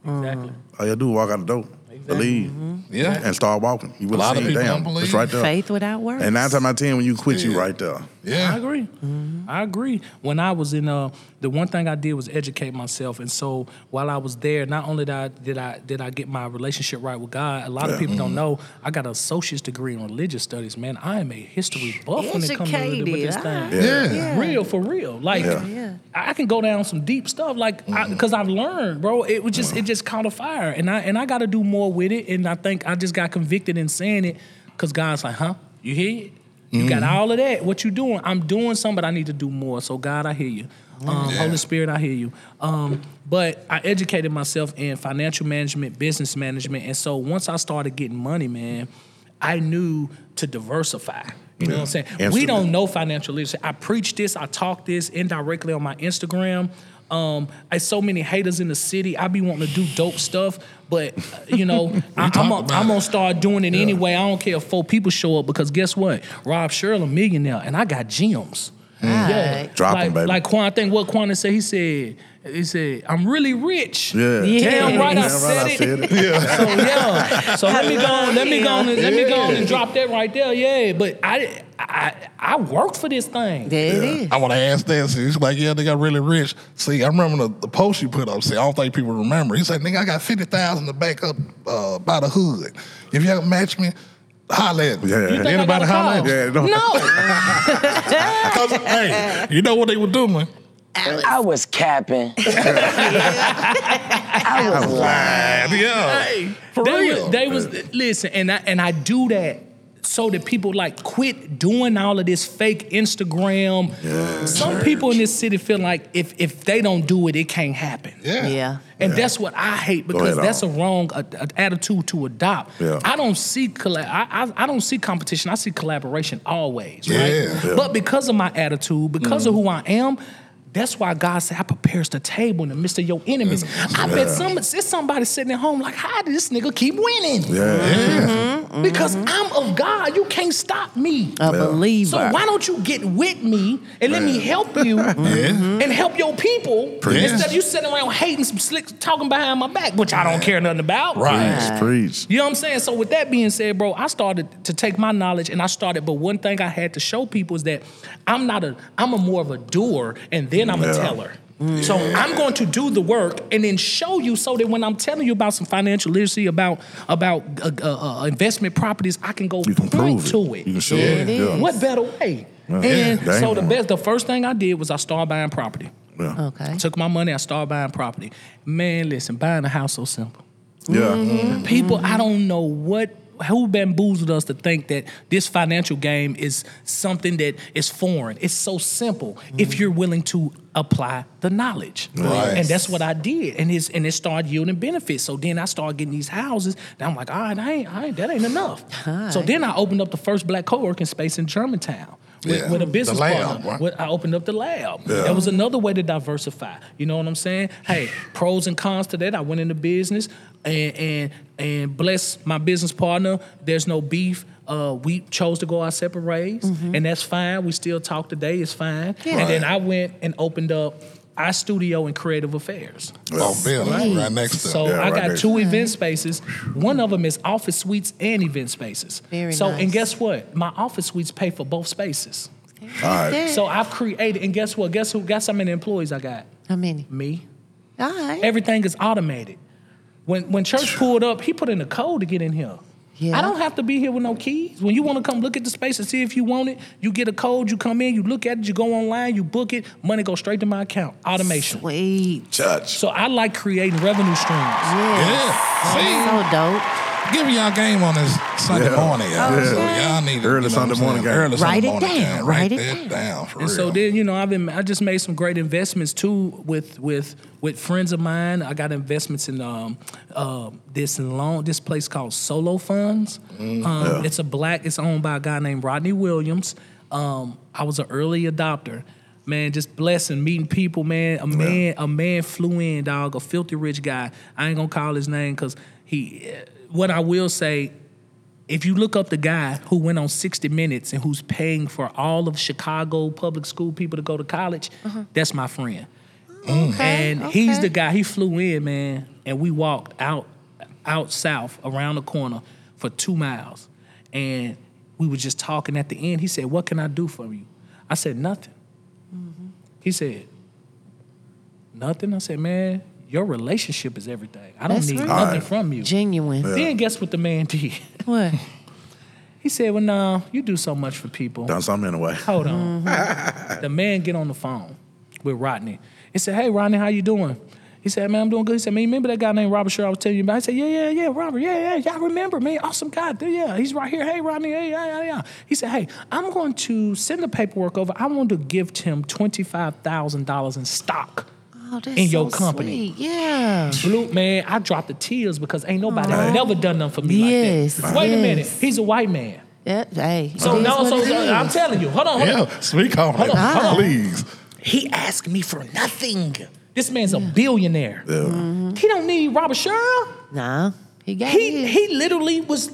Exactly. Mm. All you do is walk out the door, believe, mm-hmm. Yeah. and start walking. You would lot have of seen, people damn, don't believe. it's right there. Faith without works. And nine times out of ten, when you quit, you right there. I Yeah. agree. I agree. When I was in uh the one thing I did was educate myself, and so while I was there, not only did I did I did I get my relationship right with God. A lot of Yeah. people don't know I got an associate's degree in religious studies. Man, I am a history buff when it comes to with Educated, this ah. thing. Yeah. Yeah. Real for real, like Yeah. Yeah. I can go down some deep stuff, like because I've learned, bro. It was just it just caught a fire, and I and I got to do more with it. And I think I just got convicted in saying it because God's like, huh? You hear it? You got all of that. What you doing? I'm doing some, but I need to do more. So God, I hear you. Um, Yeah. Holy Spirit, I hear you. Um, but I educated myself in financial management, business management, and so once I started getting money, man, I knew to diversify. You know what I'm saying? We don't know financial literacy. I preach this, I talk this indirectly on my Instagram. Um, I so many haters in the city. I be wanting to do dope stuff, but you know, I, I'm gonna- about I'm gonna start doing it anyway. I don't care if four people show up because guess what? Rob Sherrill a millionaire, and I got gems. Yeah, Drop 'em, like, baby. Like Quan, I think what Quan said. He said, he said, I'm really rich. Yeah. Yeah. Damn right, I Damn said I it. said it. So yeah. So let me go on, let me go on, and, let me go on and drop that right there. Yeah. But I I I worked for this thing. There it is. I want to ask that. So he's like, yeah, they got really rich. See, I remember the, the post you put up. See, I don't think people remember. He said, nigga, I got 50000 to back up uh, by the hood. If you ever match me, holla at me. Yeah. You think Anybody got a holla at call? me? Yeah, no. No. 'Cause, hey, you know what they were doing? I was capping. I was lying. Yeah. For they real. Was, they was listen, and I and I do that so that people like quit doing all of this fake Instagram. Some people in this city feel like if if they don't do it, it can't happen. yeah. Yeah. And that's what I hate because ahead, that's a wrong uh, uh, attitude to adopt. Yeah. I don't see colla- I, I, I don't see competition. I see collaboration always, right? Yeah. Mm. Yeah. But because of my attitude, because of who I am, that's why God said I prepares the table in the midst of your enemies. Mm. I bet some it's somebody sitting at home like, how did this nigga keep winning? Yeah. Mm-hmm, because mm-hmm. I'm of God. You can't stop me. A believer. So why don't you get with me and let me help you and help your people Preach. instead of you sitting around hating some slick talking behind my back, which I don't care nothing about. Right. Preach, preach. You know what I'm saying? So with that being said, bro, I started to take my knowledge and I started, but one thing I had to show people is that I'm not a, I'm a more of a doer and then I'm a Yeah. teller. So I'm going to do the work and then show you so that when I'm telling you about some financial literacy, about about uh, uh, uh, investment properties, I can go You can point prove it. to it. You can show Yeah, it. it Yeah. What better way? Yeah. And Yeah, so the on. best, the first thing I did was I started buying property. Yeah. Okay. Took my money, I started buying property. Man, listen, buying a house so simple. Yeah. Mm-hmm. People, I don't know what who bamboozled us to think that this financial game is something that is foreign? It's so simple if mm-hmm. you're willing to apply the knowledge. Right. And that's what I did. And it's and it started yielding benefits. So then I started getting these houses. And I'm like, all right, I ain't, I ain't that ain't enough. So then I opened up the first black co-working space in Germantown. With, Yeah. with a business lab, partner. right? With- I opened up the lab. Yeah. That was another way to diversify. You know what I'm saying? Hey, pros and cons to that. I went into business and and and bless my business partner. There's no beef. Uh, we chose to go our separate ways, and that's fine. We still talk today. It's fine. Yeah. And then I went and opened up our studio in creative affairs. Oh, Bill, Sweet. right next to So Yeah, I right got there. two event spaces. One of them is office suites and event spaces. Very so nice. and guess what? My office suites pay for both spaces. All right. So I've created, and guess what? Guess who? Guess how many employees I got? How many? Me. All right. Everything is automated. When when church pulled up, he put in a code to get in here. Yeah. I don't have to be here with no keys. When you want to come look at the space and see if you want it, you get a code, you come in, you look at it, you go online, you book it, money goes straight to my account. Automation. Sweet. Church. So I like creating revenue streams. Yeah. Yeah. So dope. See, give me y'all game on this Sunday Yeah. morning, y'all. Yeah. So y'all need to, Early you know Sunday what I'm morning saying? game. Early Sunday Write it morning down. game. Write Write it down. down for And real. so then, you know, I've been I just made some great investments too with with with friends of mine. I got investments in um uh this loan this place called Solo Funds. Mm. Um, It's a black. It's owned by a guy named Rodney Williams. Um, I was an early adopter. Man, just blessing, meeting people, man. A man, a man flew in, dog, a filthy rich guy. I ain't gonna call his name because he. What I will say, if you look up the guy who went on 60 Minutes and who's paying for all of Chicago public school people to go to college, uh-huh. that's my friend. Mm. Okay, And he's the guy, he flew in, man, and we walked out out south around the corner for two miles. And we were just talking at the end. He said, What can I do for you? I said, Nothing. Mm-hmm. He said, Nothing? I said, Man, your relationship is everything. I don't That's need right. nothing Alright. from you. Genuine. Then guess what the man did? What? He said, "Well, no, you do so much for people. Done something in a way. Hold on." Mm-hmm. the man get on the phone with Rodney. He said, "Hey, Rodney, how you doing?" He said, "Man, I'm doing good." He said, "Man, you remember that guy named Robert Sure I was telling you about?" I said, "Yeah, yeah, yeah, Robert. Yeah, yeah, yeah. I remember, man. Awesome guy. Yeah, he's right here. Hey, Rodney. Hey, yeah, yeah, yeah." He said, "Hey, I'm going to send the paperwork over. I want to gift him twenty five thousand dollars in stock." Oh, that's In your so company. sweet. Yeah. Blue man, I dropped the tears because ain't nobody never done nothing for me Yes, like that. Wait a minute, he's a white man. Yeah, hey. So it is no, what so, it so I'm telling you, hold on, hold on. yeah, speak on it. on, hold on. please. He asked me for nothing. This man's a billionaire. Mm-hmm. He don't need Robert Sherrill. Nah, he got He it. he literally was.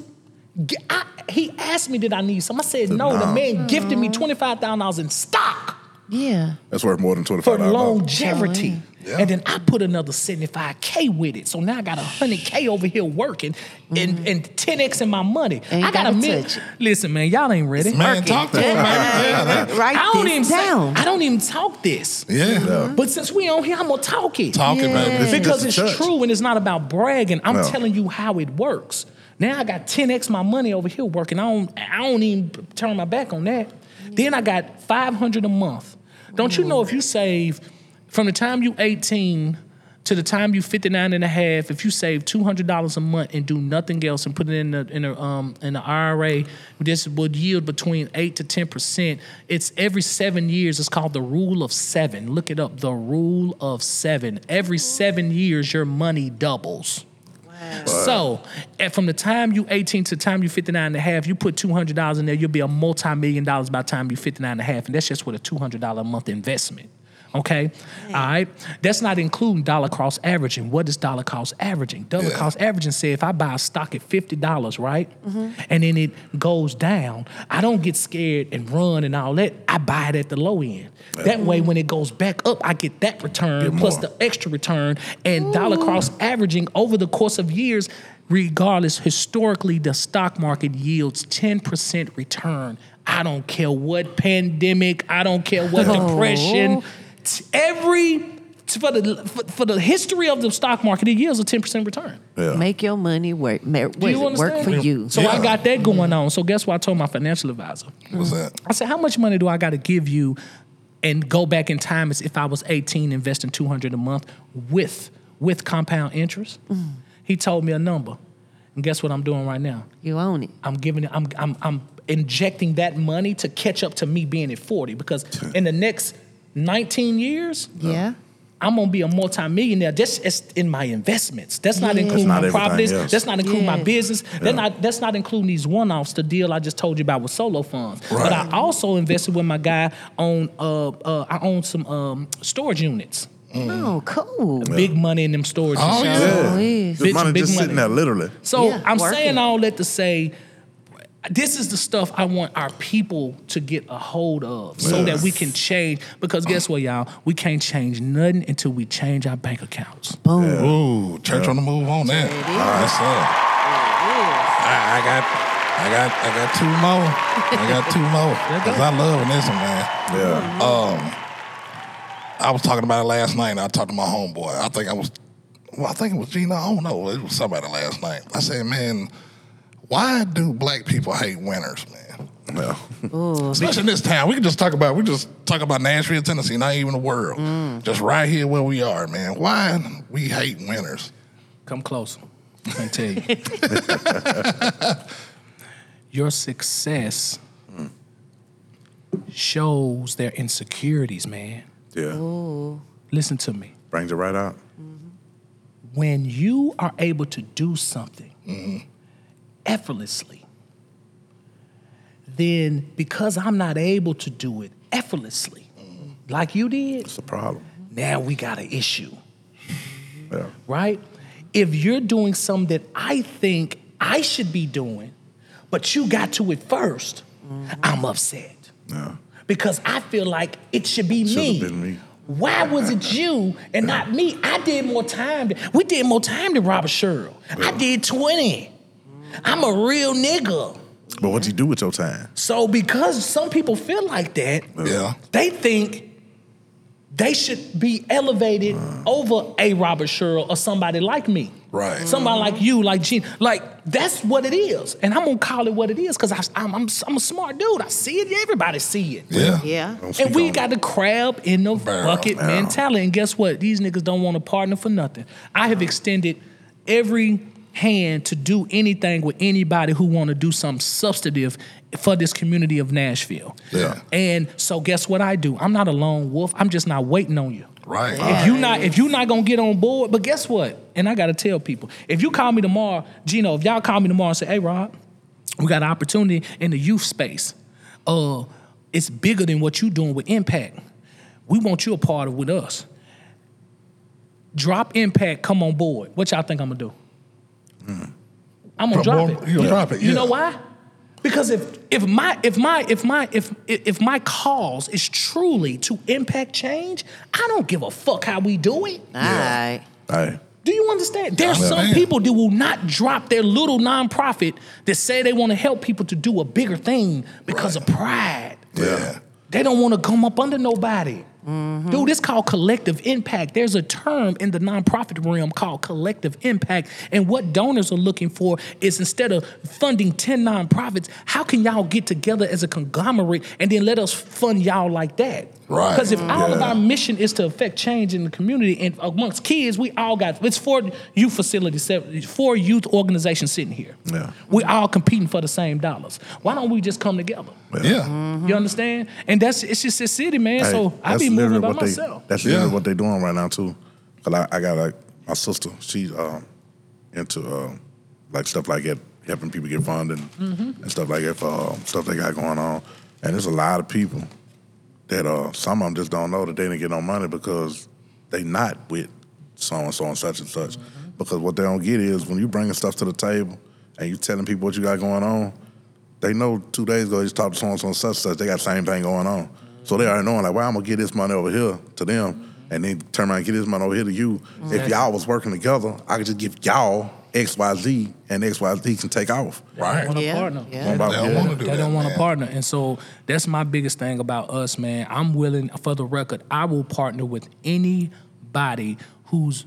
I, he asked me, "Did I need some?" I said, "No." The man gifted me twenty five thousand dollars in stock Yeah. That's worth more than twenty for five dollars. longevity. Yeah. And then I put another 75K with it. So now I got 100K over here working and, and 10X in my money. Ain't I got a million. Listen, man, y'all ain't ready. Man, talk to him, man. Yeah, Write I don't this even say- down. I don't even talk this. yeah. But since we on here, I'm gonna talk it. Talk it, Yeah. baby. This because just it's a touch. true and it's not about bragging. I'm No. telling you how it works. Now I got 10x my money over here working. I don't I don't even turn my back on that. Then I got 500 a month. Don't you know if you save from the time you 18 to the time you 59 and a half, if you save $200 a month and do nothing else and put it in the in a um in the IRA, this would yield between 8 to 10%. It's every 7 years. It's called the rule of 7. Look it up, the rule of 7. Every 7 years your money doubles. So, and from the time you 18 to the time you 59 and a half, you put $200 in there, you'll be a multi-million dollars by the time you're 59 and a half. And that's just with a $200 a month investment. Okay? All right? That's not including dollar cost averaging. What is dollar cost averaging? Dollar Yeah. cost averaging say if I buy a stock at $50, right? Mm-hmm. And then it goes down, I don't get scared and run and all that. I buy it at the low end. That way, when it goes back up, I get that return Get plus the extra return and dollar cost averaging over the course of years regardless historically the stock market yields 10% return i don't care what pandemic i don't care what Oh. depression every for the for, for the history of the stock market it yields a 10% return Yeah. Make your money work. ma- do you work for you. so i got that going on so guess what i told my financial advisor What's that? I said, how much money do I got to give you and go back in time as if I was 18, investing 200 a month with with compound interest? He told me a number. And guess what I'm doing right now? You own it. I'm giving it, I'm, I'm, I'm injecting that money to catch up to me being at 40 because in the next 19 years, Yeah. I'm gonna be a multimillionaire. That's it's in my investments. That's not Yeah. including That's not my everything properties. else. That's not including my Yeah. business. That's not that's not including these one-offs. The deal I just told you about with solo funds. But I also invested with my guy on uh uh I own some um storage units. Oh, cool. Big money in them storage. Oh, units. yeah. Oh, yeah. The Big- money big just money. sitting there, literally. So Yeah, I'm working. saying all that to say, this is the stuff I want our people to get a hold of, so that we can change. Because guess what, y'all? We can't change nothing until we change our bank accounts. Boom. Ooh, church on the move on that. Yes, sir. I, I got, I got, I got two more. I got two more because I love this one, man. Yeah. Um, I was talking about it last night. and I talked to my homeboy. I think I was, well, I think it was Gina. I don't know. It was somebody last night. I said, man, why do black people hate winners, man? yeah. Especially in this town. We can just talk about we just talk about Nashville, Tennessee, not even the world. Mm. Just right here where we are, man. Why we hate winners? Come closer. I can tell you. Your success shows their insecurities, man. Yeah. Listen to me. Brings it right out. Mm-hmm. When you are able to do something mm-hmm. Effortlessly, then because I'm not able to do it effortlessly, like you did, It's a problem. now we got an issue. Yeah. right? If you're doing something that I think I should be doing, but you got to it 1st mm-hmm. I'm upset Yeah. because I feel like it should be me. been me. Why was it you and not me? I did more time. Than, we did more time than Robert Sherrill. I did 20. I'm a real nigga. But what you do with your time? So because some people feel like that, Yeah. they think they should be elevated uh. over a Robert Sherrill or somebody like me. Right. Somebody like you, like Gene. Like, that's what it is. And I'm going to call it what it is because I'm, I'm, I'm a smart dude. I see it. Everybody see it. Yeah. Yeah. And we got the crab in the Barrel. bucket Barrel. mentality. And guess what? These niggas don't want a partner for nothing. I have extended every hand to do anything with anybody who want to do something substantive for this community of Nashville. Yeah. And so guess what I do? I'm not a lone wolf. I'm just not waiting on you. Right. If you not if you not gonna get on board, but guess what? And I gotta tell people, if you call me tomorrow, Gino, if y'all call me tomorrow and say, hey Rob, we got an opportunity in the youth space. Uh, it's bigger than what you doing with Impact. We want you a part of with us. Drop Impact, come on board. What y'all think I'm gonna do? I'm gonna Drop drop more- it. you gonna drop it, You yeah. know why? Because if if my if my if my if if my cause is truly to impact change, I don't give a fuck how we do it. All right. Hey. Do you understand? There's Yeah, some man. people that will not drop their little nonprofit that say they want to help people to do a bigger thing because of pride. Yeah. They don't want to come up under nobody. Mm-hmm. Dude, it's called collective impact. There's a term in the nonprofit realm called collective impact. And what donors are looking for is instead of funding 10 nonprofits, how can y'all get together as a conglomerate and then let us fund y'all like that? Right. Because if all of our mission is to affect change in the community and amongst kids, we all got it's four youth facilities, four youth organizations sitting here. Yeah. We all competing for the same dollars. Why don't we just come together? Yeah. You understand? And that's it's just a city, man. Hey, so I that's be moving literally by what myself. They, that's Yeah. literally what they're doing right now too. Cause I, I got like my sister. She's um, into um, like stuff like that, helping people get funded Mm-hmm. and stuff like that for um, stuff they got going on. And there's a lot of people that uh, some of them just don't know that they didn't get no money because they not with so and so and such and such. Mm-hmm. Because what they don't get is when you bringing stuff to the table and you telling people what you got going on, they know two days ago you talked to so and so and such and such. They got the same thing going on. So they already knowing like, well, I'm gonna get this money over here to them, and then turn around and get this money over here to you. If y'all was working together, I could just give y'all X, Y, Z, and X, Y, Z can take off. Right. want a Yeah. partner. Yeah. They don't one. wanna do They that, don't want man. a partner. And so that's my biggest thing about us, man. I'm willing, for the record, I will partner with anybody who's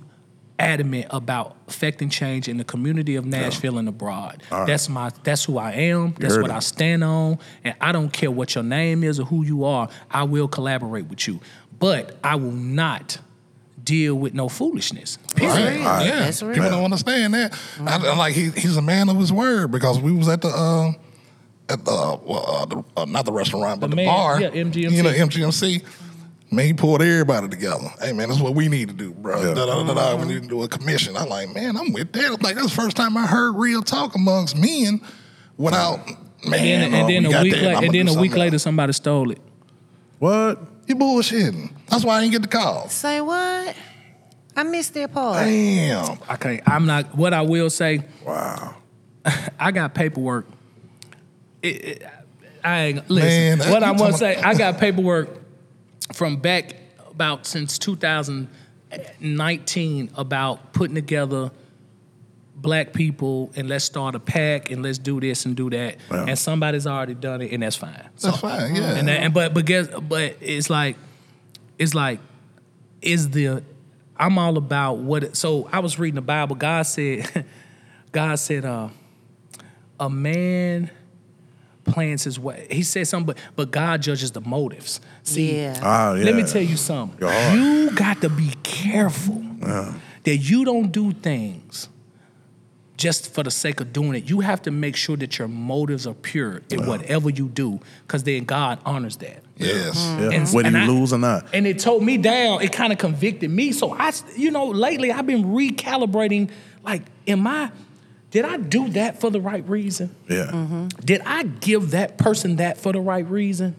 adamant about affecting change in the community of Nashville and abroad. That's my that's who I am. That's what it. I stand on. And I don't care what your name is or who you are, I will collaborate with you. But I will not deal with no foolishness. Right. Period. Yeah. That's real. People don't understand that. I, I like he, he's a man of his word because we was at the uh, at the, uh, well, uh, the uh, not the restaurant but The the, man- bar. yeah, MGMC. You know MGMC. Man, he pulled everybody together. Hey man, that's what we need to do, bro. Yeah. Da, da, da, da, We need to do a commission. I'm like, man, I'm with that. I'm like, that's the first time I heard real talk amongst men without man. And then, and oh, then we a week that. later, and then a week later, else. somebody stole it. What? you bullshitting. That's why I didn't get the call. Say what? I missed that part. Damn. I can't. I'm not. What I will say, Wow. I got paperwork. It, it, I ain't listen. Man, what I'm gonna say, I got paperwork from back about since 2019 about putting together black people and let's start a pack and let's do this and do that. Yeah. And somebody's already done it, and that's fine. That's fine. Yeah. And, that, and but but guess but it's like it's like is the I'm all about what it, so I was reading the Bible God said God said uh a man plans his way he said something but but God judges the motives see Yeah. Ah, yeah. let me tell you something you got to be careful that you don't do things just for the sake of doing it. You have to make sure that your motives are pure in whatever you do, because then God honors that. yes. Yeah. And- Whether and you I- lose or not. And it told me down, it kind of convicted me. So I, you know, lately I've been recalibrating, like, am I, did I do that for the right reason? Yeah. Mm-hmm. Did I give that person that for the right reason?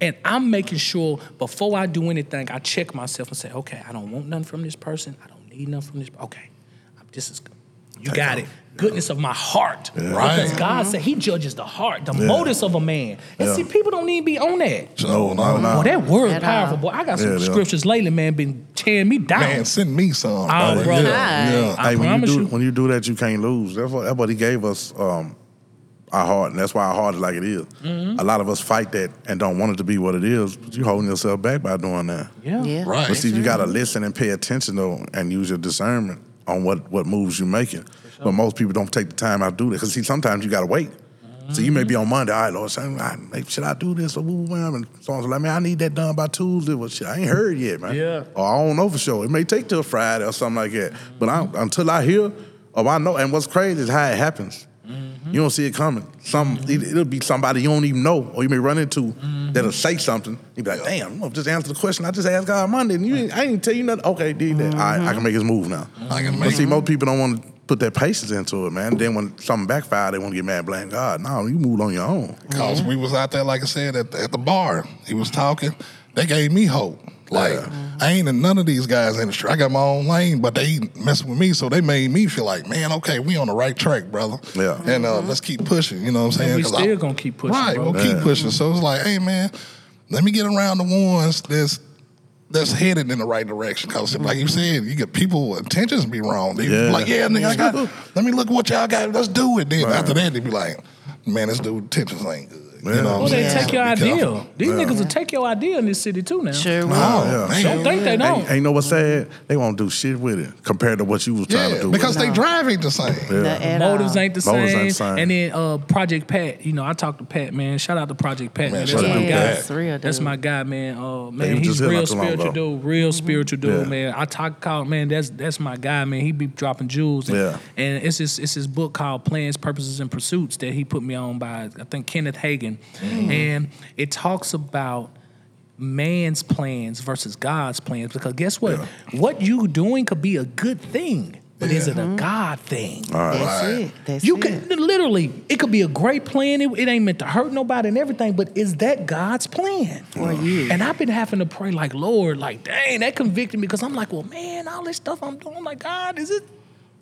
And I'm making sure before I do anything, I check myself and say, okay, I don't want nothing from this person. I don't need nothing from this. Okay, this is you got it. Goodness of my heart, Right. Because God said He judges the heart, the motives of a man. And Yeah. see, people don't even be on that. No, no, no. Boy, that word At powerful, all. boy. I got some Yeah, yeah. scriptures lately, man, been tearing me down. Man, send me some. Oh, brother. brother. Yeah, yeah. I hey, when you promise do you. when you do that, you can't lose. That's what, that's what he gave us. Um, our heart, and that's why our heart is like it is. Mm-hmm. A lot of us fight that and don't want it to be what it is, but you're holding yourself back by doing that. yeah. Yeah. Right. But see, you gotta listen and pay attention though, and use your discernment on what what moves you're making. But most people don't take the time out to do that because see, sometimes you gotta wait. So you may be on Monday, all right, Lord, saying, I, maybe should I do this or woo woo? And so on. So like, man, I need that done by Tuesday. Well, shit, I ain't heard yet, man. Yeah. Or I don't know for sure. It may take till Friday or something like that. But I, until I hear or I know, and what's crazy is how it happens. Mm-hmm. You don't see it coming. Some mm-hmm. it, it'll be somebody you don't even know, or you may run into mm-hmm. that'll say something. You be like, "Damn, I'm just answer the question I just asked God Monday, and you ain't, I ain't tell you nothing." Okay, did that. Right, I can make his move now. I can But make see, most people don't want to put their patience into it, man. Then when something backfire, they want to get mad, blame God. No, you moved on your own. Because we was out there, like I said, at the, at the bar. He was talking. They gave me hope. Like I ain't in none of these guys' industry. I got my own lane, but they messing with me, so they made me feel like, man, okay, we on the right track, brother. Yeah. And uh, let's keep pushing. You know what I'm saying? we 'Cause still I- gonna keep pushing, Right, bro. we'll keep pushing. So it's like, hey, man, let me get around the ones that's that's headed in the right direction. Because like you said, you get people intentions be wrong. They Yeah. like, yeah, nigga, I got. Let me look what y'all got. Let's do it. Then Right. after that, they be like, man, this dude intentions ain't good. You know what Well, I'm they saying? take your Be idea. careful. These niggas will take your idea in this city too now. Sure will. Oh, Yeah. man. Don't think they don't. Ain't, ain't know what's sad? They won't do shit with it compared to what you was trying Yeah, to do. because they it. drive ain't the same. Not at Motives ain't the same. ain't the same. And then uh, Project Pat, you know, I talked to Pat, man. Shout out to Project Pat, man. Man, That's my guy. Yes, real That's my guy, man. Uh, he man, was he's just real not long spiritual ago. dude. Real spiritual dude, Yeah. man. I talk called man. That's that's my guy, man. He be dropping jewels. And, Yeah. and it's his it's his book called Plans, Purposes, and Pursuits that he put me on by I think Kenneth Hagin, Mm. and it talks about man's plans versus God's plans. Because guess what? What you doing could be a good thing, but is it a mm-hmm. God thing? That's it. That's You it. can literally, it could be a great plan. It, it ain't meant to hurt nobody and everything, but is that God's plan For you. And I've been having to pray like, Lord, like, dang, that convicted me because I'm like, well, man, all this stuff I'm doing, like, God, is it,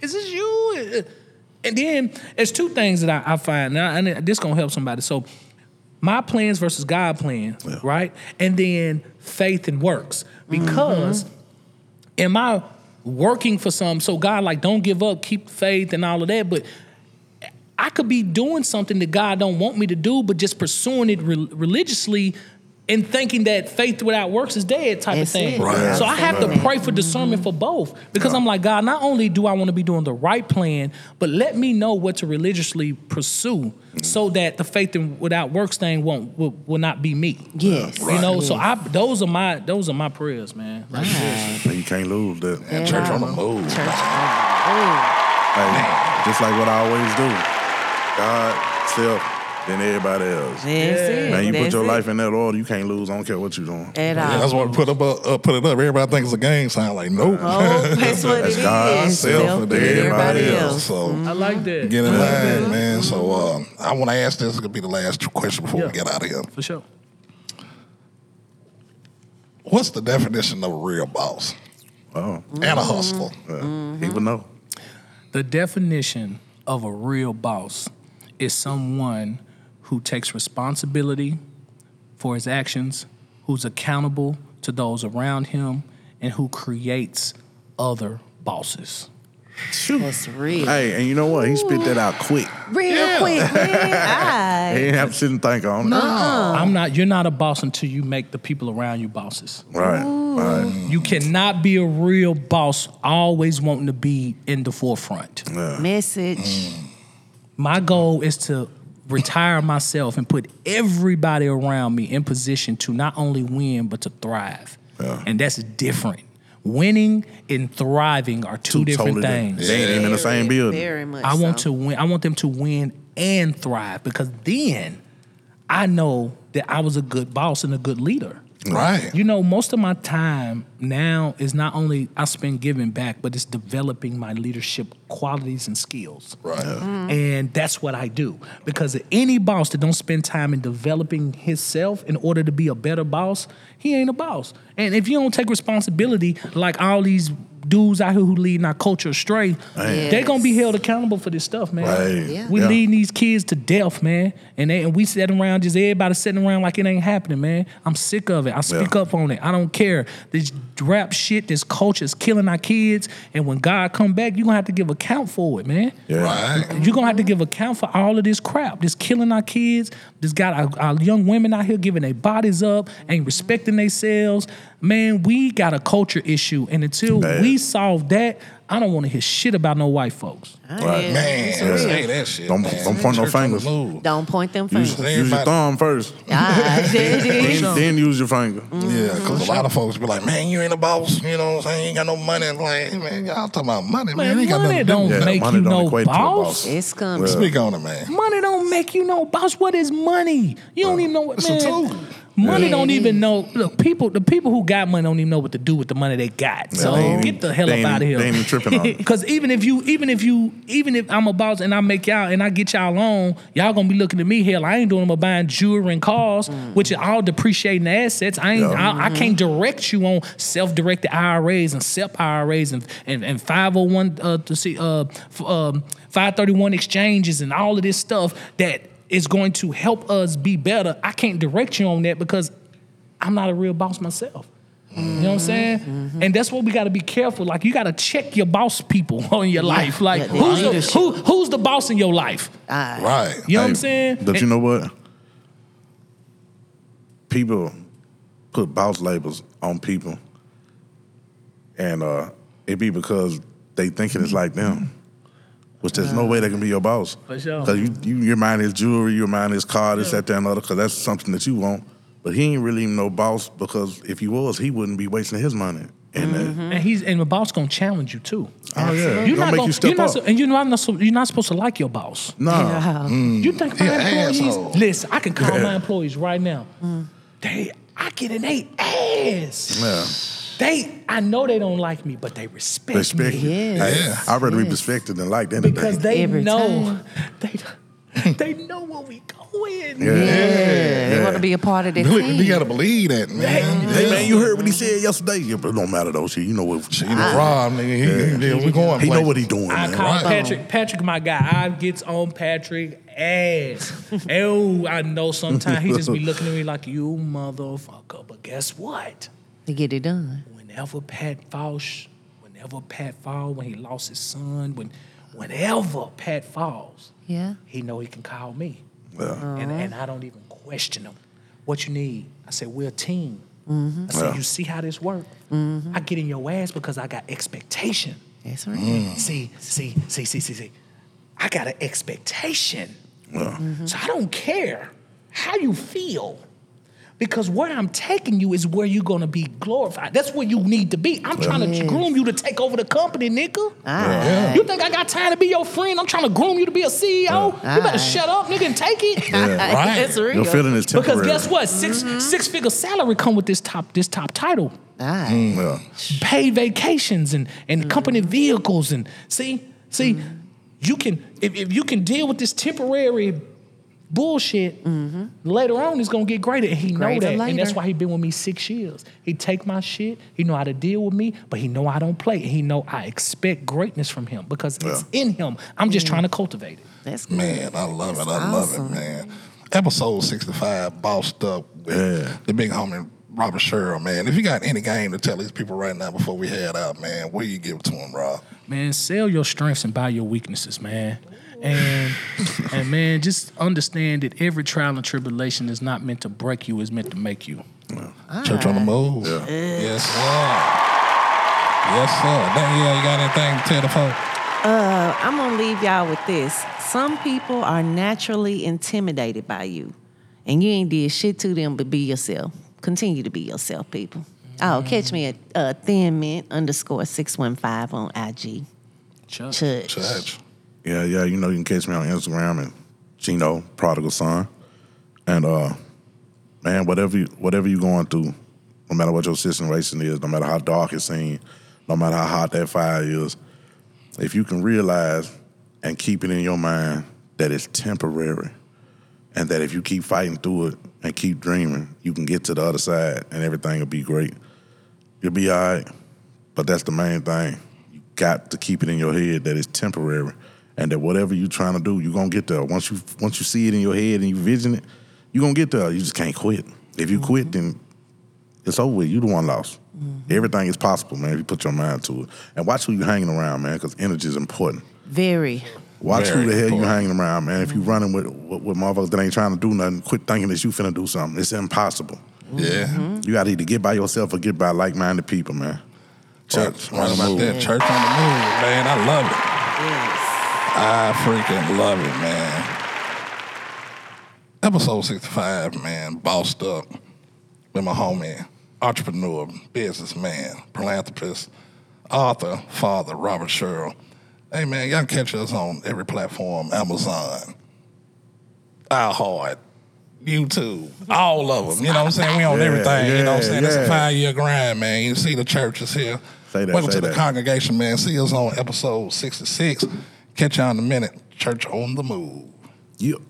is this you? And then there's two things that I, I find, now, and this gonna help somebody. So, my plans versus God plans, right? And then faith and works, because am I working for some? So God, like, don't give up, keep faith and all of that. But I could be doing something that God don't want me to do, but just pursuing it re- religiously and thinking that faith without works is dead type That's of thing. Right. So I have to pray for discernment for both because I'm like, God, not only do I want to be doing the right plan, but let me know what to religiously pursue mm. so that the faith in without works thing won't will, will not be me. Yes. You know, so I those are my those are my prayers, man. Like, Right. Man, you can't lose that. And church on the move. Church on the move. Hey, just like what I always do. God, self, then everybody else. That's it. Man, you put your it. life in that order, you can't lose. I don't care what you're doing. at Yeah, all. that's what put up, uh, uh, put it up. Everybody thinks it's a game sign. Like, nope. Oh, that's what That's it God, is. Self Self and and everybody else. So mm-hmm. I like that. get in mm-hmm. line, man. So uh, I want to ask this. It's gonna be the last question before Yeah. we get out of here. For sure. What's the definition of a real boss Oh, and a hustler? Mm-hmm. yeah. he would know. The definition of a real boss is someone who takes responsibility for his actions, who's accountable to those around him, and who creates other bosses. That's real. Hey, and you know what? He spit that out quick. Real quick, man. He I, didn't have to sit and think on it. I'm not. You're not a boss until you make the people around you bosses. Right, right. You cannot be a real boss always wanting to be in the forefront. message. My goal is to retire myself and put everybody around me in position to not only win but to thrive. Yeah. And that's different. Winning and thriving are two, different totally things. They ain't even in the same building. Very much. I want so. to win. I want them to win and thrive because then I know that I was a good boss and a good leader. Right. You know, most of my time now is not only I spend giving back, but it's developing my leadership qualities and skills. right. Mm. And that's what I do. Because any boss that don't spend time in developing himself in order to be a better boss, he ain't a boss. And if you don't take responsibility, like all these dudes out here who leading our culture astray, Man. they're gonna be held accountable for this stuff, man. Right. Yeah. We Yeah. leading these kids to death, man. And they, and we sitting around, just everybody sitting around like it ain't happening, man. I'm sick of it. I speak Yeah. up on it. I don't care. This rap shit, this culture is killing our kids. And when God come back, you're gonna have to give account for it, man. Yeah. Right. You're gonna have to give account for all of this crap. This killing our kids. This got our, our young women out here giving their bodies up, ain't respecting themselves. Man, we got a culture issue, and until Bad. we solve that, I don't want to hear shit about no white folks. Right. Man, It's say that shit. Don't- man. don't point no Church on fingers. move. Don't point them Use, fingers. use your thumb first. Ah, Then, then use your finger. Yeah, because a lot of folks be like, man, you ain't a boss. You know what I'm saying? You ain't got no money. It's Like, man, y'all talking about money, man. Man, ain't got money nothing to do don't with Yeah, make money you don't no equate to a boss. boss. It's coming. Well, Speak on it, man. Money don't make you no boss. What is money? You don't even know what It's a man. tool. Money Yeah, don't even know. Look, people, the people who got money don't even know what to do with the money they got. So They get the hell up out of here. They ain't even tripping on. Because even if you, even if you, even if I'm a boss and I make y'all and I get y'all on, y'all gonna be looking at me. Hell, I ain't doing them buying jewelry and cars, which are all depreciating assets. I ain't, Yeah. I, I can't direct you on self-directed IRAs and SEP IRAs and and, and 501 uh, to see uh, um, 531 exchanges and all of this stuff that is going to help us be better. I can't direct you on that because I'm not a real boss myself. You know what I'm saying? And that's what we got to be careful. Like you got to check your boss people on your life. Like Yeah, the who's the, who, who's the boss in your life? Ah, Right. You know what I'm saying? But you know what? People put boss labels on people, and uh, it be because they thinking it's like them. Which there's no way they can be your boss. For sure. Because you, you, your mind is jewelry, your mind is car, this, that, that, and other, because that's something that you want. But he ain't really even no boss because if he was, he wouldn't be wasting his money. And that. Mm-hmm. and he's and the boss gonna challenge you too. Oh, yeah. You're Gonna not make gonna, you step you're not, up. so- and you're not, not you're not supposed to like your boss. No. yeah. Mm. You think my He a employees? asshole. Listen, I can call Yeah. my employees right now. Mm. They, I get an they ass. Yeah. They, I know they don't like me, but they respect, Respect me it. Yes. Hey, Yeah. I'd rather be respected than liked any because day. they Every know time. they, they know where we going. Yeah. Yeah, they want to be a part of the You, team. you got to believe that, man. Hey man, you heard what he said yesterday. Yeah, but it don't matter though. Shit, you know what? You know, Rob, nigga, he, he, we going He know what he doing, I man. call Right. Patrick. Patrick, my guy. I gets on Patrick ass. oh, I know. Sometimes he just be looking at me like you motherfucker. But guess what? To get it done. Whenever Pat falls, whenever Pat falls, when he lost his son, when whenever Pat falls, Yeah. he know he can call me, Yeah. and and I don't even question him. What you need? I said we're a team. Mm-hmm. I said Yeah. you see how this work. I get in your ass because I got expectation. That's right. Mm. See, see, see, see, see, see. I got an expectation. So I don't care how you feel. Because where I'm taking you is where you're gonna be glorified. That's where you need to be. I'm trying to groom you to take over the company, nigga. Ah. You think I got time to be your friend? I'm trying to groom you to be a CEO. You better Aye. shut up, nigga, and take it. That's real. Your feeling is temporary. Because guess what? 6 Mm-hmm. six figure salary come with this top this top title. Ah. Yeah. Paid vacations and and company Mm-hmm. vehicles and see see you can if, if you can deal with this temporary bullshit later on it's gonna get greater and he know Mm-hmm. Greater that and that's why he been with me six years he take my shit he know how to deal with me but he know I don't play and he know I expect greatness from him because it's in him I'm just trying to cultivate it That's good. Man, I love it. That's I love it, man. Episode 65, bossed up with Yeah. the big homie Robert Sherill, man. If you got any game to tell these people right now before we head out, man, what do you give to them, Rob? man, sell your strengths and buy your weaknesses, man. And and man, just understand that every trial and tribulation is not meant to break you, it's meant to make you. Church on the move. Yes, sir. Yes, sir. Danielle, you got anything to tell the folks? Uh, I'm gonna leave y'all with this. Some people are naturally intimidated by you, and you ain't did shit to them but be yourself. Continue to be yourself, people. Oh, catch me at uh, Thin Mint underscore six one five on IG. Chuck. Church. Church. Yeah, yeah. You know, you can catch me on Instagram and Gino Prodigal Son. And uh, man, whatever you whatever you going through, no matter what your situation is, no matter how dark it seems, no matter how hot that fire is, if you can realize and keep it in your mind that it's temporary, and that if you keep fighting through it and keep dreaming, you can get to the other side and everything will be great. You'll be all right. But that's the main thing. You got to keep it in your head that it's temporary and that whatever you're trying to do, you're gonna get there. Once you once you see it in your head and you vision it, you're gonna get there. You just can't quit. If you quit, then it's over with. You the one lost. Mm-hmm. Everything is possible, man, if you put your mind to it. And watch who you're hanging around, man, because energy is important. Very. Watch Very who the hell you important. hanging around, man. If you mm-hmm. running with, with with motherfuckers that ain't trying to do nothing, quit thinking that you finna do something. It's impossible. Yeah. Mm-hmm. You gotta either get by yourself or get by like-minded people, man. Church, Right, on the about move. that. Church on the move, man. I love it. Yes. I freaking love it, man. Episode 65, man, bossed up with my homie, entrepreneur, businessman, philanthropist, author, father, Robert Sherill. Hey, man, y'all can catch us on every platform Amazon, iHeart, YouTube, all of them. You know what I'm saying? We on Yeah, everything. you know what I'm yeah, saying? It's a five year grind, man. You see the churches here. Say that, Welcome say to the congregation, man. See us on episode 66. Catch y'all in a minute. Church on the move. You